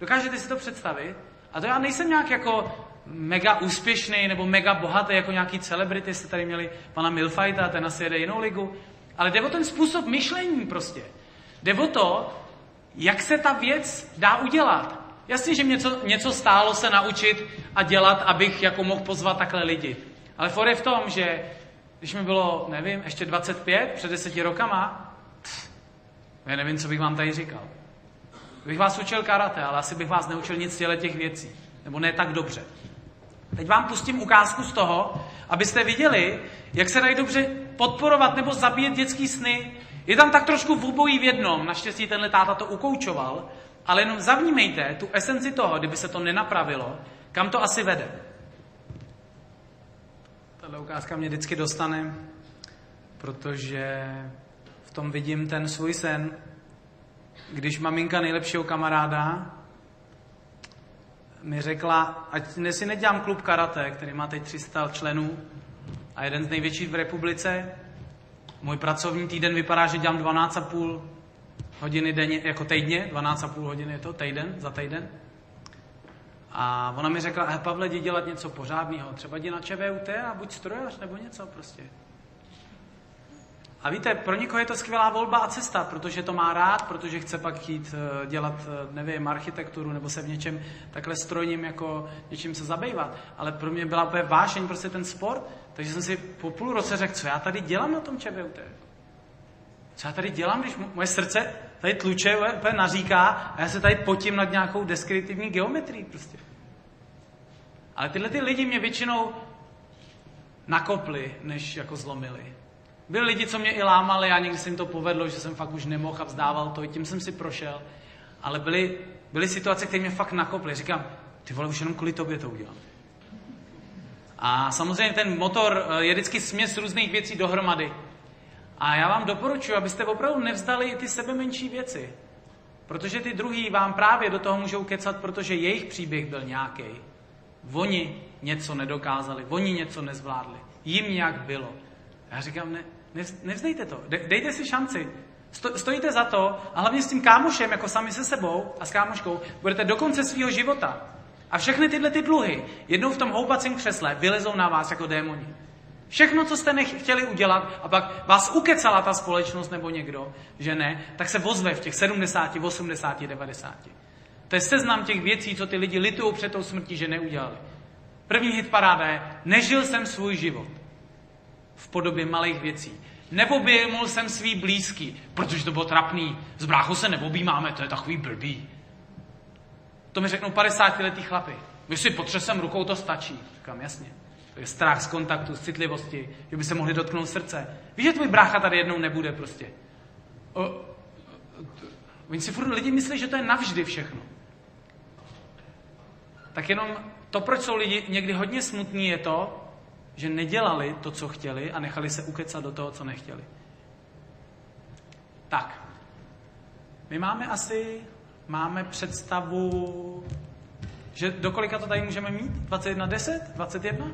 Dokážete si to představit? A to já nejsem nějak jako mega úspěšný nebo mega bohatý, jako nějaký celebrity, jste tady měli pana Milfajta, ten asi jede jinou ligu. Ale jde o ten způsob myšlení prostě. Jde o to, jak se ta věc dá udělat. Jasně, že mě něco, něco stálo se naučit a dělat, abych jako mohl pozvat takhle lidi. Ale for je v tom, že když mi bylo, nevím, ještě 25, před deseti rokama, pff, já nevím, co bych vám tady říkal. Bych vás učil karate, ale asi bych vás neučil nic těle těch věcí. Nebo ne tak dobře. Teď vám pustím ukázku z toho, abyste viděli, jak se dají dobře podporovat nebo zabíjet dětský sny. Je tam tak trošku v obojí v jednom. Naštěstí tenhle táta to ukoučoval. Ale jenom zavnímejte tu esenci toho, kdyby se to nenapravilo, kam to asi vede. Tahle ukázka mě vždycky dostane, protože v tom vidím ten svůj sen, když maminka nejlepšího kamaráda mi řekla, ať si nedělám klub karate, který má teď 300 členů a jeden z největších v republice. Můj pracovní týden vypadá, že dělám 12,5 hodiny denně, jako týdně, 12,5 hodiny je to, týden, za týden. A ona mi řekla, Pavle, jdi dělat něco pořádného, třeba jdi na ČVUT a buď strojař nebo něco prostě. A víte, pro někoho je to skvělá volba a cesta, protože to má rád, protože chce pak jít eh, dělat, eh, nevím, architekturu nebo se v něčem takhle strojním jako něčím se zabývat. Ale pro mě byla úplně vášeň prostě ten sport, takže jsem si po půl roce řekl, co já tady dělám na tom ČVUT. Co já tady dělám, když moje srdce tady tluče, úplně naříká a já se tady potím nad nějakou deskriptivní geometrií prostě. Ale tyhle ty lidi mě většinou nakopli, než jako zlomili. Byli lidi, co mě i lámali a někdy se jim to povedlo, že jsem fakt už nemohl a vzdával to, tím jsem si prošel. Ale byly, byly situace, které mě fakt nakoply. Říkám, ty vole, už jenom kvůli tobě to udělám. A samozřejmě ten motor eh, je vždycky směs různých věcí dohromady. A já vám doporučuji, abyste opravdu nevzdali ty sebe menší věci. Protože ty druhý vám právě do toho můžou kecat, protože jejich příběh byl nějaký. Oni něco nedokázali, oni něco nezvládli, jim nějak bylo. Já říkám, ne, nevzdejte to, De, dejte si šanci. Sto, stojíte za to a hlavně s tím kámošem, jako sami se sebou a s kámoškou, budete do konce svého života. A všechny tyhle ty dluhy jednou v tom houpacím křesle vylezou na vás jako démoni. Všechno, co jste nechtěli udělat a pak vás ukecala ta společnost nebo někdo, že ne, tak se vozve v těch 70, 80, 90. To je seznam těch věcí, co ty lidi litují před tou smrtí, že neudělali. První hit paráda je, nežil jsem svůj život v podobě malých věcí. Neobjímul jsem svý blízký, protože to bylo trapný. Z bráchu se neobjímáme, to je takový blbý. To mi řeknou 50 letý chlapy. Vy si potřesem rukou, to stačí. Říkám, jasně. Strach z kontaktu, z citlivosti, že by se mohli dotknout srdce. Víš, že tvůj brácha tady jednou nebude prostě. O, o, oni si furt lidi myslí, že to je navždy všechno. Tak jenom to, proč jsou lidi někdy hodně smutní, je to, že nedělali to, co chtěli a nechali se ukecat do toho, co nechtěli. Tak. My máme asi, máme představu, že do kolika to tady můžeme mít? 21, 10? 21?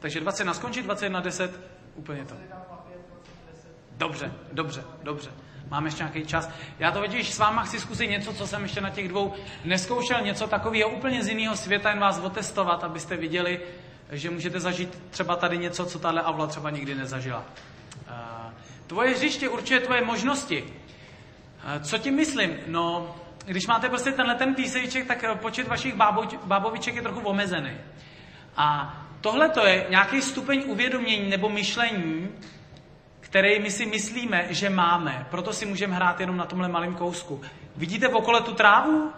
Takže 21 skončit, 21, 10, úplně to. Dobře, dobře, dobře. Máme ještě nějaký čas. Já to totiž s váma chci zkusit něco, co jsem ještě na těch dvou neskoušel, něco takového úplně z jiného světa, jen vás otestovat, abyste viděli, že můžete zažít třeba tady něco, co tahle aula třeba nikdy nezažila. Eh, tvoje hřiště určuje tvoje možnosti. Eh, co tím myslím? No, když máte prostě tenhle ten písejček, tak počet vašich báboviček je trochu omezený. A tohle to je nějaký stupeň uvědomění nebo myšlení, který my si myslíme, že máme. Proto si můžeme hrát jenom na tomhle malém kousku. Vidíte okolo tu trávu?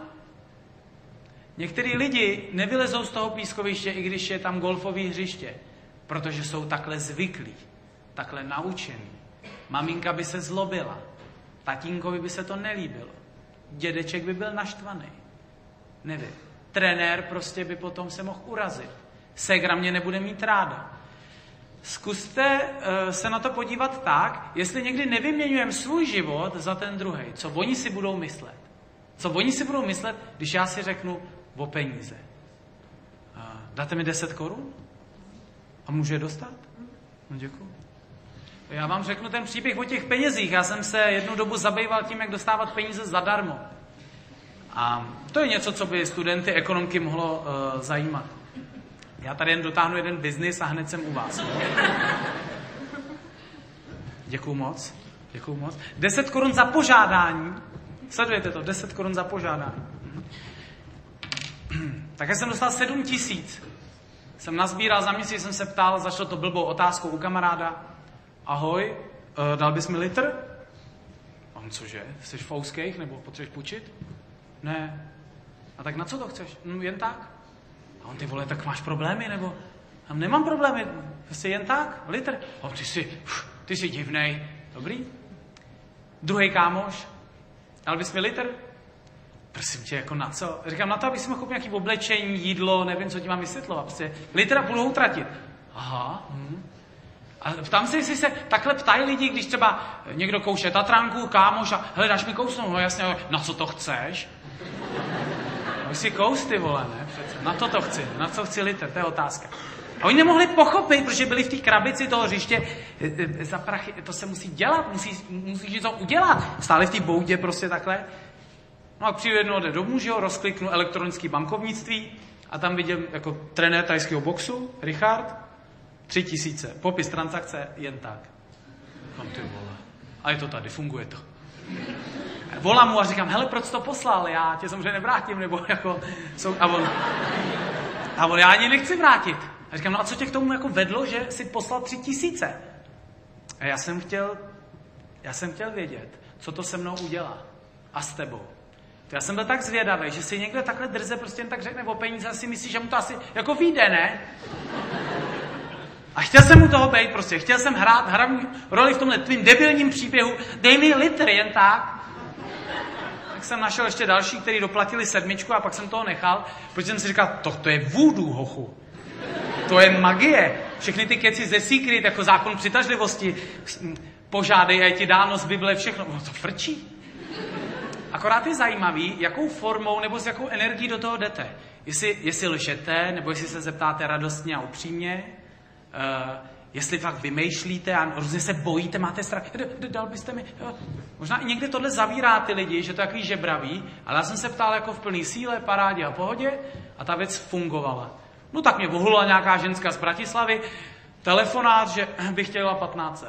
Některý lidi nevylezou z toho pískoviště, i když je tam golfové hřiště, protože jsou takhle zvyklí, takhle naučení. Maminka by se zlobila, tatínkovi by se to nelíbilo, dědeček by byl naštvaný. Nevím. Trenér prostě by potom se mohl urazit. Segra mě nebude mít ráda. Zkuste uh, se na to podívat tak, jestli někdy nevyměňujeme svůj život za ten druhý. Co oni si budou myslet. Co oni si budou myslet, když já si řeknu o peníze. Dáte mi 10 korun? A může je dostat? No děkuji. Já vám řeknu ten příběh o těch penězích. Já jsem se jednu dobu zabýval tím, jak dostávat peníze zadarmo. A to je něco, co by studenty ekonomky mohlo uh, zajímat. Já tady jen dotáhnu jeden biznis a hned jsem u vás. Děkuju moc. Děkuju moc. 10 korun za požádání. Sledujete to, 10 korun za požádání. Tak já jsem dostal 7 tisíc. Jsem nazbíral za měsíc, jsem se ptal, začal to blbou otázkou u kamaráda. Ahoj, uh, dal bys mi litr? On cože, jsi v ouských nebo potřebuješ půjčit? Ne. A tak na co to chceš? No, jen tak. A on, ty vole, tak máš problémy, nebo? A nemám problémy, prostě jen tak, litr. A ty jsi, ty jsi divnej. Dobrý. Druhý kámoš, dal bys mi litr? Prosím tě, jako na co? Říkám, na to, aby si mohl koupit nějaký oblečení, jídlo, nevím, co ti mám vysvětlovat. Prostě litr a půl utratit. Aha. Hm. A ptám se, jestli se takhle ptají lidi, když třeba někdo kouše Tatranku, kámoš a hledáš mi kousnout, no jasně, na co to chceš? Vy si kous, ty vole, ne? Přece. Na to to chci, na co chci litr, to je otázka. A oni nemohli pochopit, protože byli v té krabici toho hřiště, e, e, za prachy, to se musí dělat, musí, musí něco udělat. Stáli v té boudě prostě takhle. No a přijdu jednou jde domů, že jo, rozkliknu elektronické bankovnictví a tam viděl jako trenér tajského boxu, Richard, tři tisíce, popis transakce jen tak. Kam ty vole. A je to tady, funguje to. Volám mu a říkám, hele, proč to poslal, já tě samozřejmě nevrátím, nebo jako, jsou, a on, a on, já ani nechci vrátit. A říkám, no a co tě k tomu jako vedlo, že si poslal tři tisíce? A já jsem chtěl, já jsem chtěl vědět, co to se mnou udělá a s tebou. Já jsem byl tak zvědavý, že si někde takhle drze prostě jen tak řekne o peníze a si myslí, že mu to asi jako vyjde, ne? A chtěl jsem mu toho být prostě, chtěl jsem hrát hlavní roli v tomhle tvým debilním příběhu, dej mi litr jen tak. Tak jsem našel ještě další, který doplatili sedmičku a pak jsem toho nechal, protože jsem si říkal, to, to je voodoo, hochu. To je magie. Všechny ty keci ze Secret, jako zákon přitažlivosti, požádej a ti dáno z Bible, všechno. No to frčí. Akorát je zajímavý, jakou formou nebo s jakou energií do toho jdete. Jestli, jestli lžete, nebo jestli se zeptáte radostně a upřímně, uh, jestli fakt vymýšlíte a různě se bojíte, máte strach, dal byste mi... Možná i někdy tohle zavírá ty lidi, že to je takový žebravý, ale já jsem se ptal jako v plný síle, parádě a pohodě a ta věc fungovala. No tak mě vohula nějaká ženská z Bratislavy, telefonát, že bych chtěla 1500.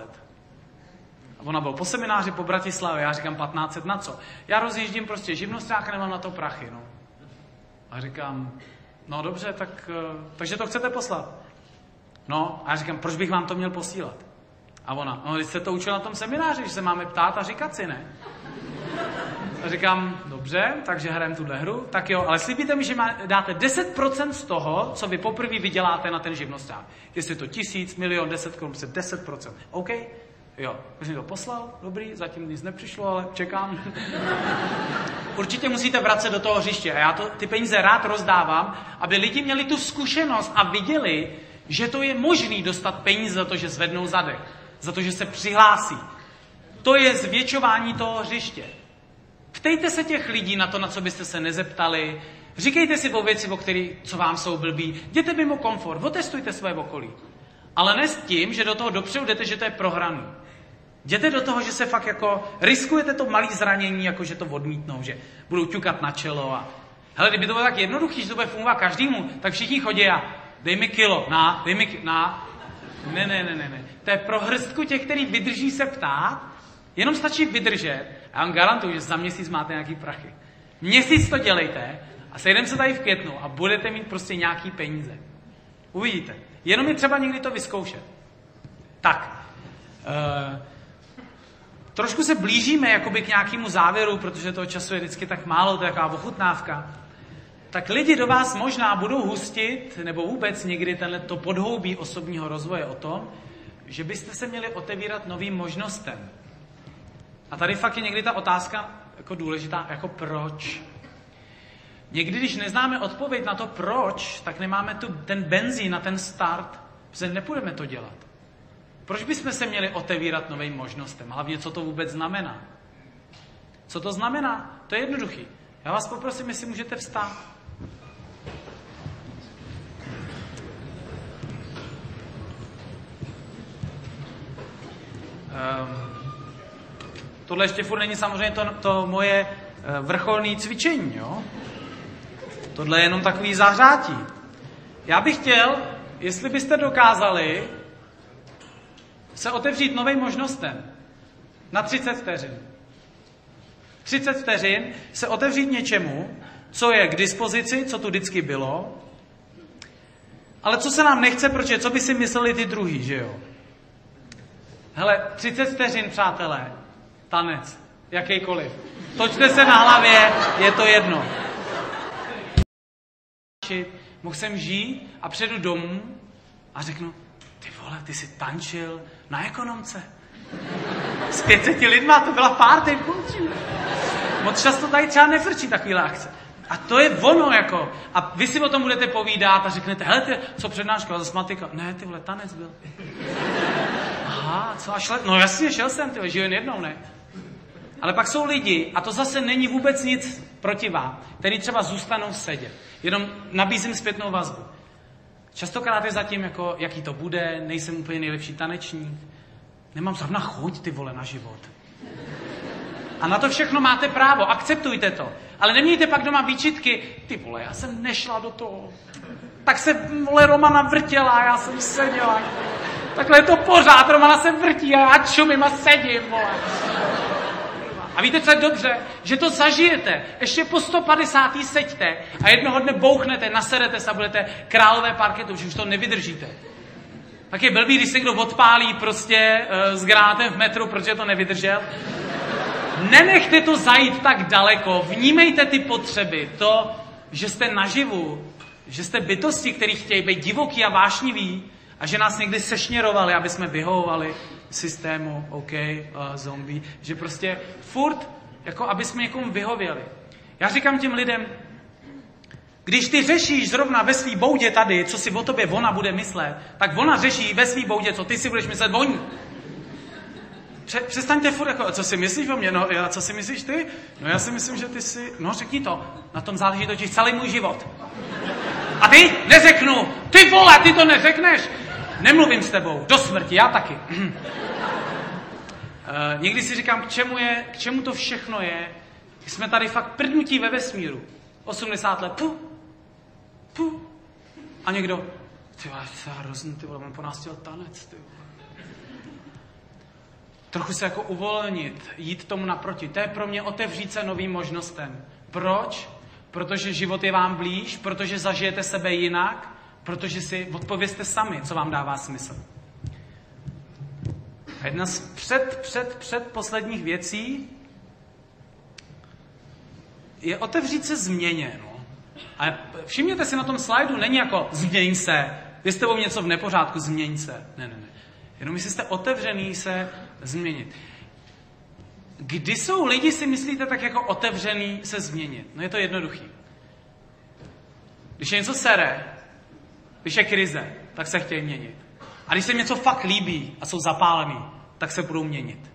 A ona byl po semináři po Bratislavě, já říkám 1500 na co? Já rozjíždím prostě živnostrák a nemám na to prachy, no. A říkám, no dobře, tak, eh, takže to chcete poslat. No, a já říkám, proč bych vám to měl posílat? A ona, no, když jste to učil na tom semináři, že se máme ptát a říkat si, ne? A říkám, dobře, takže hrajeme tuhle hru, tak jo, ale slíbíte mi, že má, dáte 10% z toho, co vy poprvé vyděláte na ten živnosták. Jestli je to tisíc, milion, deset korun, 10%. OK? Jo, už mi to poslal, dobrý, zatím nic nepřišlo, ale čekám. Určitě musíte vracet do toho hřiště a já to, ty peníze rád rozdávám, aby lidi měli tu zkušenost a viděli, že to je možný dostat peníze za to, že zvednou zadek, za to, že se přihlásí. To je zvětšování toho hřiště. Ptejte se těch lidí na to, na co byste se nezeptali. Říkejte si o věci, o které, co vám jsou blbý. Jděte mimo komfort, otestujte své okolí. Ale ne s tím, že do toho dopředu jdete, že to je prohraný. Jděte do toho, že se fakt jako riskujete to malé zranění, jako že to odmítnou, že budou ťukat na čelo a hele, kdyby to bylo tak jednoduché, že to bude fungovat každému, tak všichni chodí a dej mi kilo, na, dej mi na. Ne, ne, ne, ne, ne. To je pro hrstku těch, který vydrží se ptát, jenom stačí vydržet a já vám garantuju, že za měsíc máte nějaký prachy. Měsíc to dělejte a sejdeme se tady v květnu a budete mít prostě nějaký peníze. Uvidíte. Jenom je třeba někdy to vyzkoušet. Tak. Uh, trošku se blížíme jakoby k nějakému závěru, protože toho času je vždycky tak málo, to je taková ochutnávka. Tak lidi do vás možná budou hustit, nebo vůbec někdy to podhoubí osobního rozvoje o tom, že byste se měli otevírat novým možnostem. A tady fakt je někdy ta otázka jako důležitá, jako proč. Někdy, když neznáme odpověď na to proč, tak nemáme tu, ten benzín na ten start, protože nepůjdeme to dělat. Proč bychom se měli otevírat novým možnostem? Hlavně, co to vůbec znamená? Co to znamená? To je jednoduchý. Já vás poprosím, jestli můžete vstát. Um, tohle ještě furt není samozřejmě to, to moje uh, vrcholné cvičení, jo? Tohle je jenom takový zahřátí. Já bych chtěl, jestli byste dokázali se otevřít novým možnostem na 30 vteřin. 30 vteřin se otevřít něčemu, co je k dispozici, co tu vždycky bylo, ale co se nám nechce, protože co by si mysleli ty druhý, že jo? Hele, 30 vteřin, přátelé, tanec, jakýkoliv. Točte se na hlavě, je to jedno mohl jsem žít a přijdu domů a řeknu, ty vole, ty jsi tančil na ekonomce. S 500 lidma, to byla party, klučí. Moc často tady třeba nefrčí takovýhle akce. A to je ono, jako. A vy si o tom budete povídat a řeknete, hele, ty, co přednáška, zase matika. Ne, ty vole, tanec byl. Aha, co a šle? No jasně, šel jsem, ty žiju jen jednou, ne? Ale pak jsou lidi, a to zase není vůbec nic proti vám, který třeba zůstanou sedět. Jenom nabízím zpětnou vazbu. Častokrát je zatím, jako, jaký to bude, nejsem úplně nejlepší tanečník, nemám zrovna chuť, ty vole, na život. A na to všechno máte právo, akceptujte to. Ale nemějte pak doma výčitky, ty vole, já jsem nešla do toho. Tak se, vole, Romana vrtěla, já jsem seděla. Takhle je to pořád, Romana se vrtí a já čumím a sedím, vole. A víte, co je dobře? Že to zažijete. Ještě po 150. seďte a jednoho dne bouchnete, naserete se a budete králové parketu, že už to nevydržíte. Tak je blbý, když se kdo odpálí prostě uh, s granátem v metru, protože to nevydržel. Nenechte to zajít tak daleko. Vnímejte ty potřeby. To, že jste naživu, že jste bytosti, které chtějí být divoký a vášnivý a že nás někdy sešněrovali, aby jsme vyhovovali systému, OK, uh, zombie, že prostě furt, jako aby jsme někomu vyhověli. Já říkám těm lidem, když ty řešíš zrovna ve svý boudě tady, co si o tobě ona bude myslet, tak ona řeší ve svý boudě, co ty si budeš myslet o ní. Přestaňte furt jako, co si myslíš o mě? No, já, co si myslíš ty? No já si myslím, že ty si, no řekni to, na tom záleží totiž celý můj život. A ty? Neřeknu. Ty vole, ty to neřekneš. Nemluvím s tebou, do smrti, já taky. uh, někdy si říkám, k čemu, je, k čemu to všechno je. Jsme tady fakt prdnutí ve vesmíru. 80 let, pu, pu. A někdo, ty vole, to je hrozný, ty vole, mám po nás tanec, ty vole. Trochu se jako uvolnit, jít tomu naproti. To je pro mě otevřít se novým možnostem. Proč? Protože život je vám blíž, protože zažijete sebe jinak, protože si odpověste sami, co vám dává smysl. A jedna z před, před, před posledních věcí, je otevřít se změně. No. A všimněte si na tom slajdu, není jako změň se, vy jste něco v nepořádku, změň se. Ne, ne, ne. Jenom jestli jste otevřený se změnit. Kdy jsou lidi, si myslíte, tak jako otevřený se změnit? No je to jednoduchý. Když je něco sere, když je krize, tak se chtějí měnit. A když se něco fakt líbí a jsou zapálený, tak se budou měnit.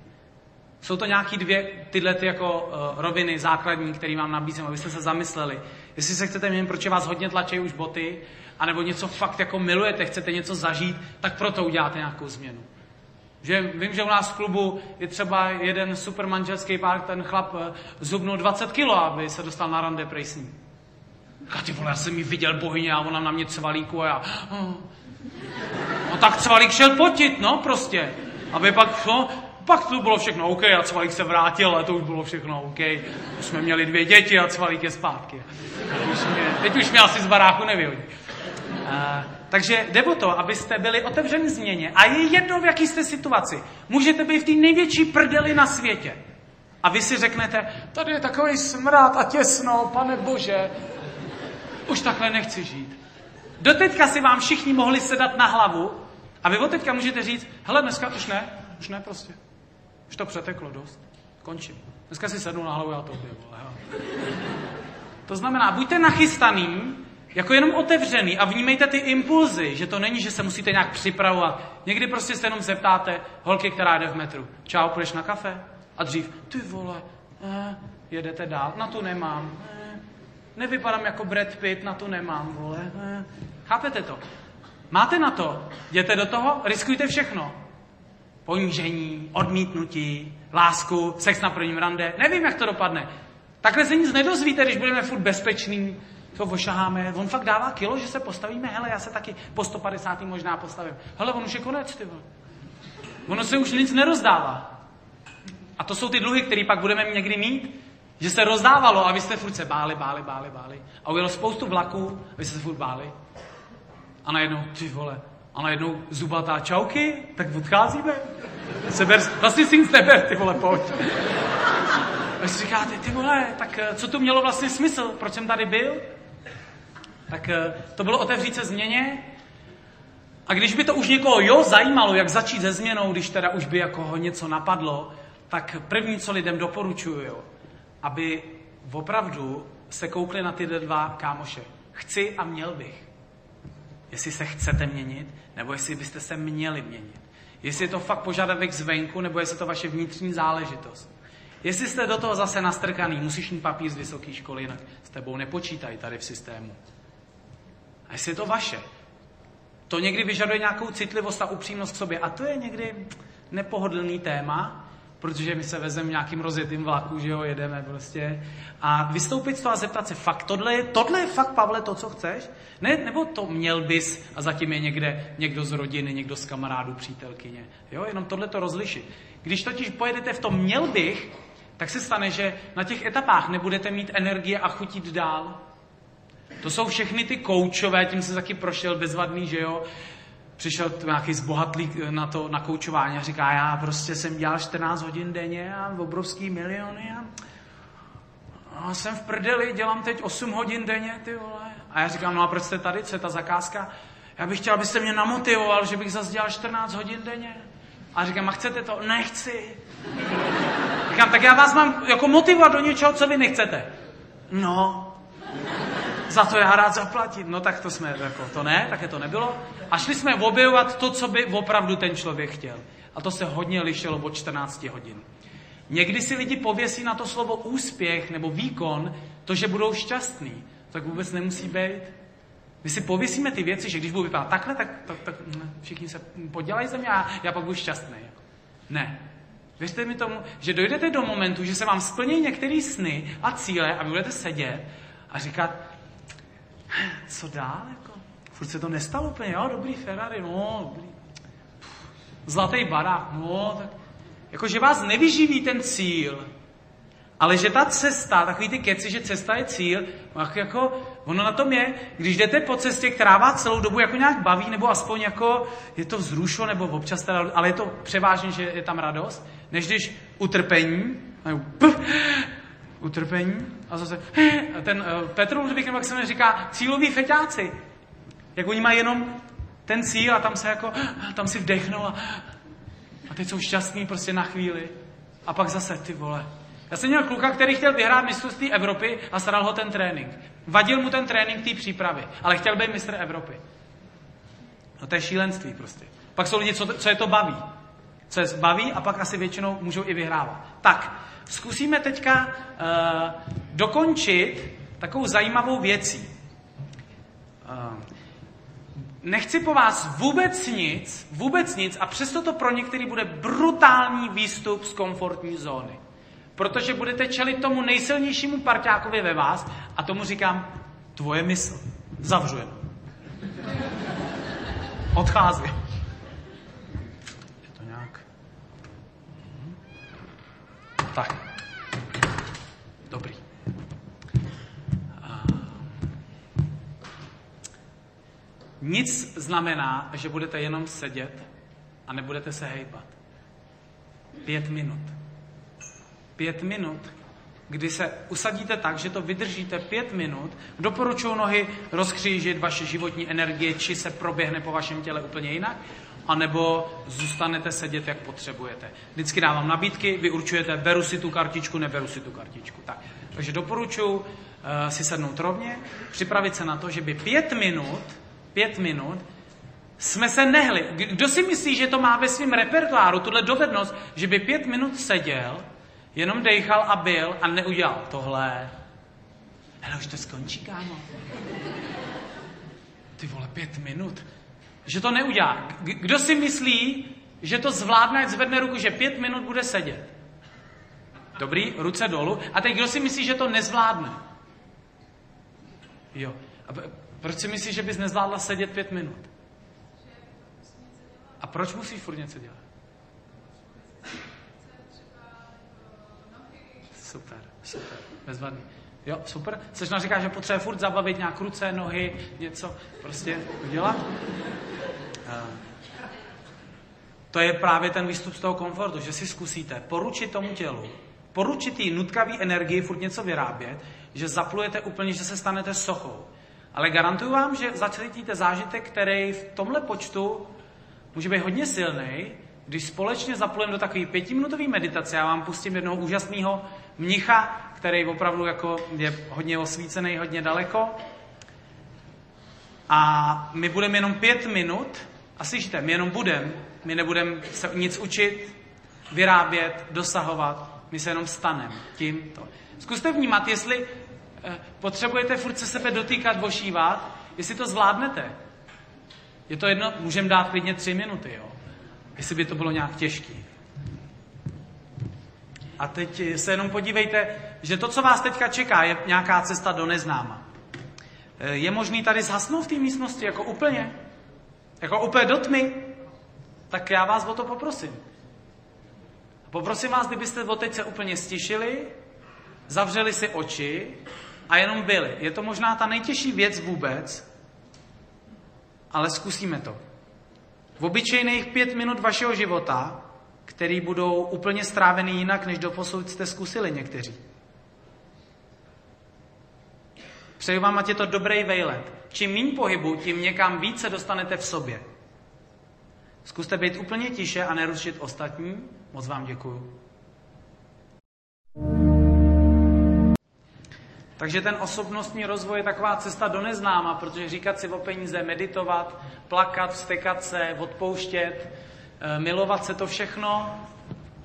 Jsou to nějaký dvě tyhle ty jako uh, roviny základní, které vám nabízím, abyste se zamysleli. Jestli se chcete měnit, proč vás hodně tlačí už boty, anebo něco fakt jako milujete, chcete něco zažít, tak proto uděláte nějakou změnu. Že vím, že u nás v klubu je třeba jeden super manželský pár, ten chlap uh, zubnul 20 kilo, aby se dostal na rande prej s ním. A ty vole, já jsem ji viděl bohyně a ona na mě cvalíku a já... Oh. No tak cvalík šel potit, no prostě. Aby pak, no, pak to bylo všechno OK a Cvalík se vrátil a to už bylo všechno OK. Už jsme měli dvě děti a Cvalík je zpátky. Teď už mě, teď už mě asi z baráku nevyhodí. Uh, takže jde o to, abyste byli otevřeni změně. A je jedno, v jaký jste situaci. Můžete být v té největší prdeli na světě. A vy si řeknete, tady je takový smrad a těsno, pane bože, už takhle nechci žít. Doteďka si vám všichni mohli sedat na hlavu a vy od teďka můžete říct, hele, dneska už ne, už ne prostě. Už to přeteklo dost. Končím. Dneska si sednu na hlavu a to vole. To znamená, buďte nachystaný, jako jenom otevřený a vnímejte ty impulzy, že to není, že se musíte nějak připravovat. Někdy prostě se jenom zeptáte holky, která jde v metru. Čau, půjdeš na kafe? A dřív, ty vole, eh, jedete dál, na to nemám. Eh, nevypadám jako Brad Pitt, na to nemám, vole. Chápete to? Máte na to, jděte do toho, riskujte všechno ponížení, odmítnutí, lásku, sex na prvním rande. Nevím, jak to dopadne. Takhle se nic nedozvíte, když budeme furt bezpeční, to ošaháme. On fakt dává kilo, že se postavíme. Hele, já se taky po 150. možná postavím. Hele, on už je konec, ty vole. Ono se už nic nerozdává. A to jsou ty dluhy, které pak budeme někdy mít. Že se rozdávalo a vy jste furt se báli, báli, báli, báli. A ujelo spoustu vlaků, a vy jste se furt báli. A najednou, ty vole, a najednou zubatá čauky, tak odcházíme. Seber, vlastně si nic neber, ty vole, pojď. A si říkáte, ty vole, tak eh, co to mělo vlastně smysl? Proč jsem tady byl? Tak eh, to bylo otevřít se změně. A když by to už někoho jo zajímalo, jak začít se změnou, když teda už by jako ho něco napadlo, tak první, co lidem doporučuju, jo, aby opravdu se koukli na ty dva kámoše. Chci a měl bych. Jestli se chcete měnit, nebo jestli byste se měli měnit. Jestli je to fakt požadavek zvenku, nebo jestli je to vaše vnitřní záležitost. Jestli jste do toho zase nastrkaný, musíš mít papír z vysoké školy, jinak s tebou nepočítají tady v systému. A jestli je to vaše, to někdy vyžaduje nějakou citlivost a upřímnost k sobě. A to je někdy nepohodlný téma, protože my se vezeme nějakým rozjetým vlaku, že jo, jedeme prostě. A vystoupit z toho a zeptat se, fakt tohle je, tohle je fakt, Pavle, to, co chceš? Ne, nebo to měl bys a zatím je někde někdo z rodiny, někdo z kamarádů, přítelkyně. Jo, jenom tohle to rozlišit. Když totiž pojedete v tom měl bych, tak se stane, že na těch etapách nebudete mít energie a chutit dál. To jsou všechny ty koučové, tím se taky prošel bezvadný, že jo, přišel nějaký zbohatlík na to na koučování a říká, já prostě jsem dělal 14 hodin denně a obrovský miliony a, a jsem v prdeli, dělám teď 8 hodin denně, ty vole. A já říkám, no a proč jste tady, co je ta zakázka? Já bych chtěl, abyste mě namotivoval, že bych zase dělal 14 hodin denně. A říkám, a chcete to? Nechci. Říkám, tak já vás mám jako motivovat do něčeho, co vy nechcete. No, za to já rád zaplatím. No tak to jsme, jako, to ne, také to nebylo. A šli jsme objevovat to, co by opravdu ten člověk chtěl. A to se hodně lišilo od 14 hodin. Někdy si lidi pověsí na to slovo úspěch nebo výkon, to, že budou šťastní. Tak vůbec nemusí být. My si pověsíme ty věci, že když budu vypadat takhle, tak, tak, tak všichni se podělají ze mě a já pak budu šťastný. Ne. Věřte mi tomu, že dojdete do momentu, že se vám splní některé sny a cíle a vy budete sedět a říkat, co dál? Jako? Furt se to nestalo úplně, jo, dobrý Ferrari, no, dobrý. Zlatý barák, no, tak. Jako, že vás nevyživí ten cíl, ale že ta cesta, takový ty keci, že cesta je cíl, tak jako, ono na tom je, když jdete po cestě, která vás celou dobu jako nějak baví, nebo aspoň jako je to vzrušo, nebo občas teda, ale je to převážně, že je tam radost, než když utrpení, utrpení a zase a ten uh, Petr Ludvík, nebo jak se mi říká, cíloví feťáci. Jak oni mají jenom ten cíl a tam se jako, tam si vdechnou a, a teď jsou šťastní prostě na chvíli. A pak zase, ty vole. Já jsem měl kluka, který chtěl vyhrát mistrovství Evropy a staral ho ten trénink. Vadil mu ten trénink té přípravy, ale chtěl být mistr Evropy. No to je šílenství prostě. Pak jsou lidi, co, co je to baví. Co je baví a pak asi většinou můžou i vyhrávat. Tak, zkusíme teďka uh, dokončit takovou zajímavou věcí. Uh, nechci po vás vůbec nic, vůbec nic a přesto to pro některý bude brutální výstup z komfortní zóny. Protože budete čelit tomu nejsilnějšímu parťákovi ve vás a tomu říkám, tvoje mysl. Zavřu. Odcházím. Je to nějak... Tak. Dobrý. Nic znamená, že budete jenom sedět a nebudete se hejbat. Pět minut. Pět minut, kdy se usadíte tak, že to vydržíte pět minut, doporučuji nohy rozkřížit vaše životní energie, či se proběhne po vašem těle úplně jinak, anebo zůstanete sedět, jak potřebujete. Vždycky dávám nabídky, vy určujete, beru si tu kartičku, neberu si tu kartičku. Tak. Takže doporučuji uh, si sednout rovně, připravit se na to, že by pět minut pět minut, jsme se nehli. Kdo si myslí, že to má ve svém repertoáru, tuhle dovednost, že by pět minut seděl, jenom dejchal a byl a neudělal tohle. Hele, už to skončí, kámo. Ty vole, pět minut. Že to neudělá. Kdo si myslí, že to zvládne, ať zvedne ruku, že pět minut bude sedět? Dobrý, ruce dolů. A teď kdo si myslí, že to nezvládne? Jo. Proč si myslíš, že bys nezvládla sedět pět minut? A proč musíš furt něco dělat? Super, super, bezvadný. Jo, super. Sečna říká, že potřebuje furt zabavit nějak ruce, nohy, něco prostě udělat. To je právě ten výstup z toho komfortu, že si zkusíte poručit tomu tělu, poručit jí nutkavý energii, furt něco vyrábět, že zaplujete úplně, že se stanete sochou. Ale garantuju vám, že zacítíte zážitek, který v tomhle počtu může být hodně silný, když společně zaplujeme do takové pětiminutové meditace. Já vám pustím jednoho úžasného mnicha, který opravdu jako je hodně osvícený, hodně daleko. A my budeme jenom pět minut, a slyšíte, my jenom budeme, my nebudeme se nic učit, vyrábět, dosahovat, my se jenom staneme tímto. Zkuste vnímat, jestli Eh, potřebujete furt se sebe dotýkat, vošívat, jestli to zvládnete. Je to jedno, můžeme dát klidně tři minuty, jo? Jestli by to bylo nějak těžký. A teď se jenom podívejte, že to, co vás teďka čeká, je nějaká cesta do neznáma. Eh, je možný tady zhasnout v té místnosti, jako úplně? Jako úplně do tmy? Tak já vás o to poprosím. Poprosím vás, kdybyste o teď se úplně stišili, zavřeli si oči a jenom byli. Je to možná ta nejtěžší věc vůbec, ale zkusíme to. V obyčejných pět minut vašeho života, který budou úplně strávený jinak, než doposud jste zkusili někteří. Přeju vám, ať je to dobrý vejlet. Čím méně pohybu, tím někam více dostanete v sobě. Zkuste být úplně tiše a nerušit ostatní. Moc vám děkuju. Takže ten osobnostní rozvoj je taková cesta do neznáma, protože říkat si o peníze, meditovat, plakat, vstekat se, odpouštět, milovat se to všechno,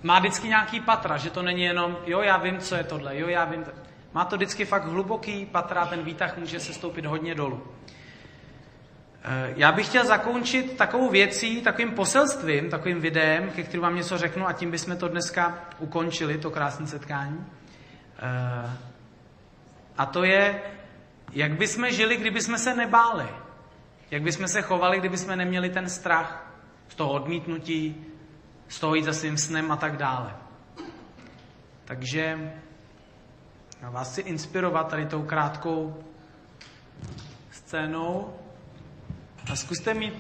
má vždycky nějaký patra, že to není jenom, jo, já vím, co je tohle, jo, já vím. Má to vždycky fakt hluboký patra, ten výtah může se stoupit hodně dolů. Eh, já bych chtěl zakončit takovou věcí, takovým poselstvím, takovým videem, ke kterým vám něco řeknu a tím bychom to dneska ukončili, to krásné setkání. Eh, a to je, jak bychom žili, kdyby jsme se nebáli. Jak bychom se chovali, kdyby jsme neměli ten strach z toho odmítnutí, z toho jít za svým snem a tak dále. Takže vás chci inspirovat tady tou krátkou scénou a zkuste mít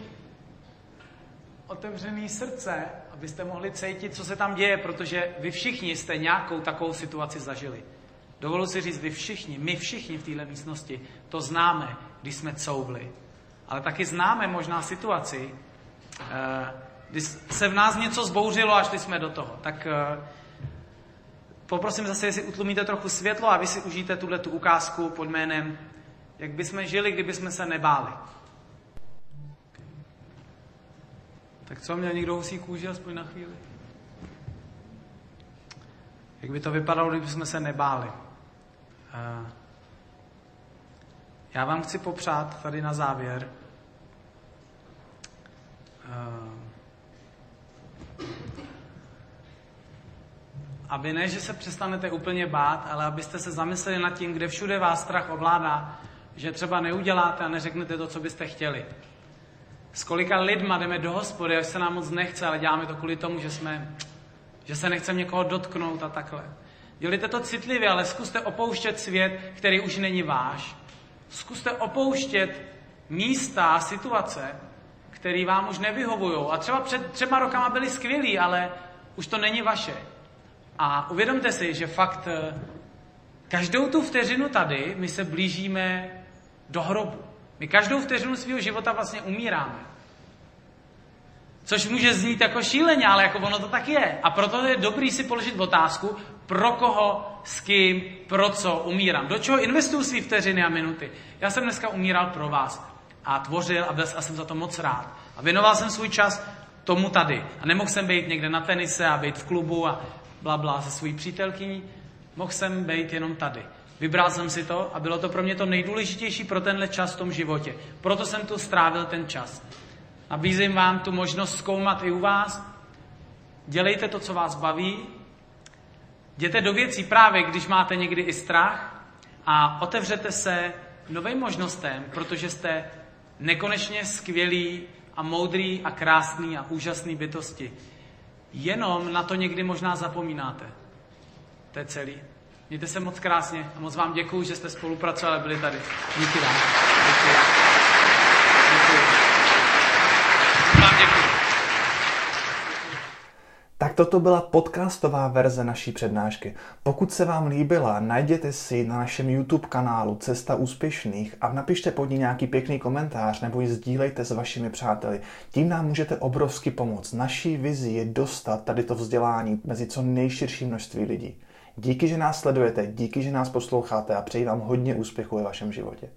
otevřený srdce, abyste mohli cítit, co se tam děje, protože vy všichni jste nějakou takovou situaci zažili. Dovolu si říct, vy všichni, my všichni v této místnosti to známe, když jsme couvli. Ale taky známe možná situaci, eh, kdy se v nás něco zbouřilo a šli jsme do toho. Tak eh, poprosím zase, jestli utlumíte trochu světlo a vy si užijte tuhle tu ukázku pod jménem, jak bychom žili, kdyby jsme se nebáli. Tak co, měl někdo husí kůži aspoň na chvíli? Jak by to vypadalo, kdyby jsme se nebáli? Uh, já vám chci popřát tady na závěr, aby ne, že se přestanete úplně bát, ale abyste se zamysleli nad tím, kde všude vás strach ovládá, že třeba neuděláte a neřeknete to, co byste chtěli. S kolika lidma jdeme do hospody, až se nám moc nechce, ale děláme to kvůli tomu, že, jsme, že se nechceme někoho dotknout a takhle. Dělíte to citlivě, ale zkuste opouštět svět, který už není váš. Zkuste opouštět místa a situace, které vám už nevyhovují. A třeba před třema rokama byly skvělí, ale už to není vaše. A uvědomte si, že fakt eh, každou tu vteřinu tady my se blížíme do hrobu. My každou vteřinu svého života vlastně umíráme. Což může znít jako šíleně, ale jako ono to tak je. A proto je dobrý si položit otázku, pro koho, s kým, pro co umírám. Do čeho investuju svý vteřiny a minuty. Já jsem dneska umíral pro vás a tvořil a, byl, a jsem za to moc rád. A věnoval jsem svůj čas tomu tady. A nemohl jsem být někde na tenise a být v klubu a bla, bla se svojí přítelkyní. Mohl jsem být jenom tady. Vybral jsem si to a bylo to pro mě to nejdůležitější pro tenhle čas v tom životě. Proto jsem tu strávil ten čas. Nabízím vám tu možnost zkoumat i u vás. Dělejte to, co vás baví. Jděte do věcí právě, když máte někdy i strach a otevřete se novým možnostem, protože jste nekonečně skvělý a moudrý a krásný a úžasný bytosti. Jenom na to někdy možná zapomínáte. To je celý. Mějte se moc krásně a moc vám děkuji, že jste spolupracovali a byli tady. Díky vám. Děkuji. Děkuji. Vám děkuji. Tak toto byla podcastová verze naší přednášky. Pokud se vám líbila, najděte si na našem YouTube kanálu Cesta úspěšných a napište pod ní nějaký pěkný komentář nebo ji sdílejte s vašimi přáteli. Tím nám můžete obrovsky pomoct. Naší vizi je dostat tady to vzdělání mezi co nejširší množství lidí. Díky, že nás sledujete, díky, že nás posloucháte a přeji vám hodně úspěchu ve vašem životě.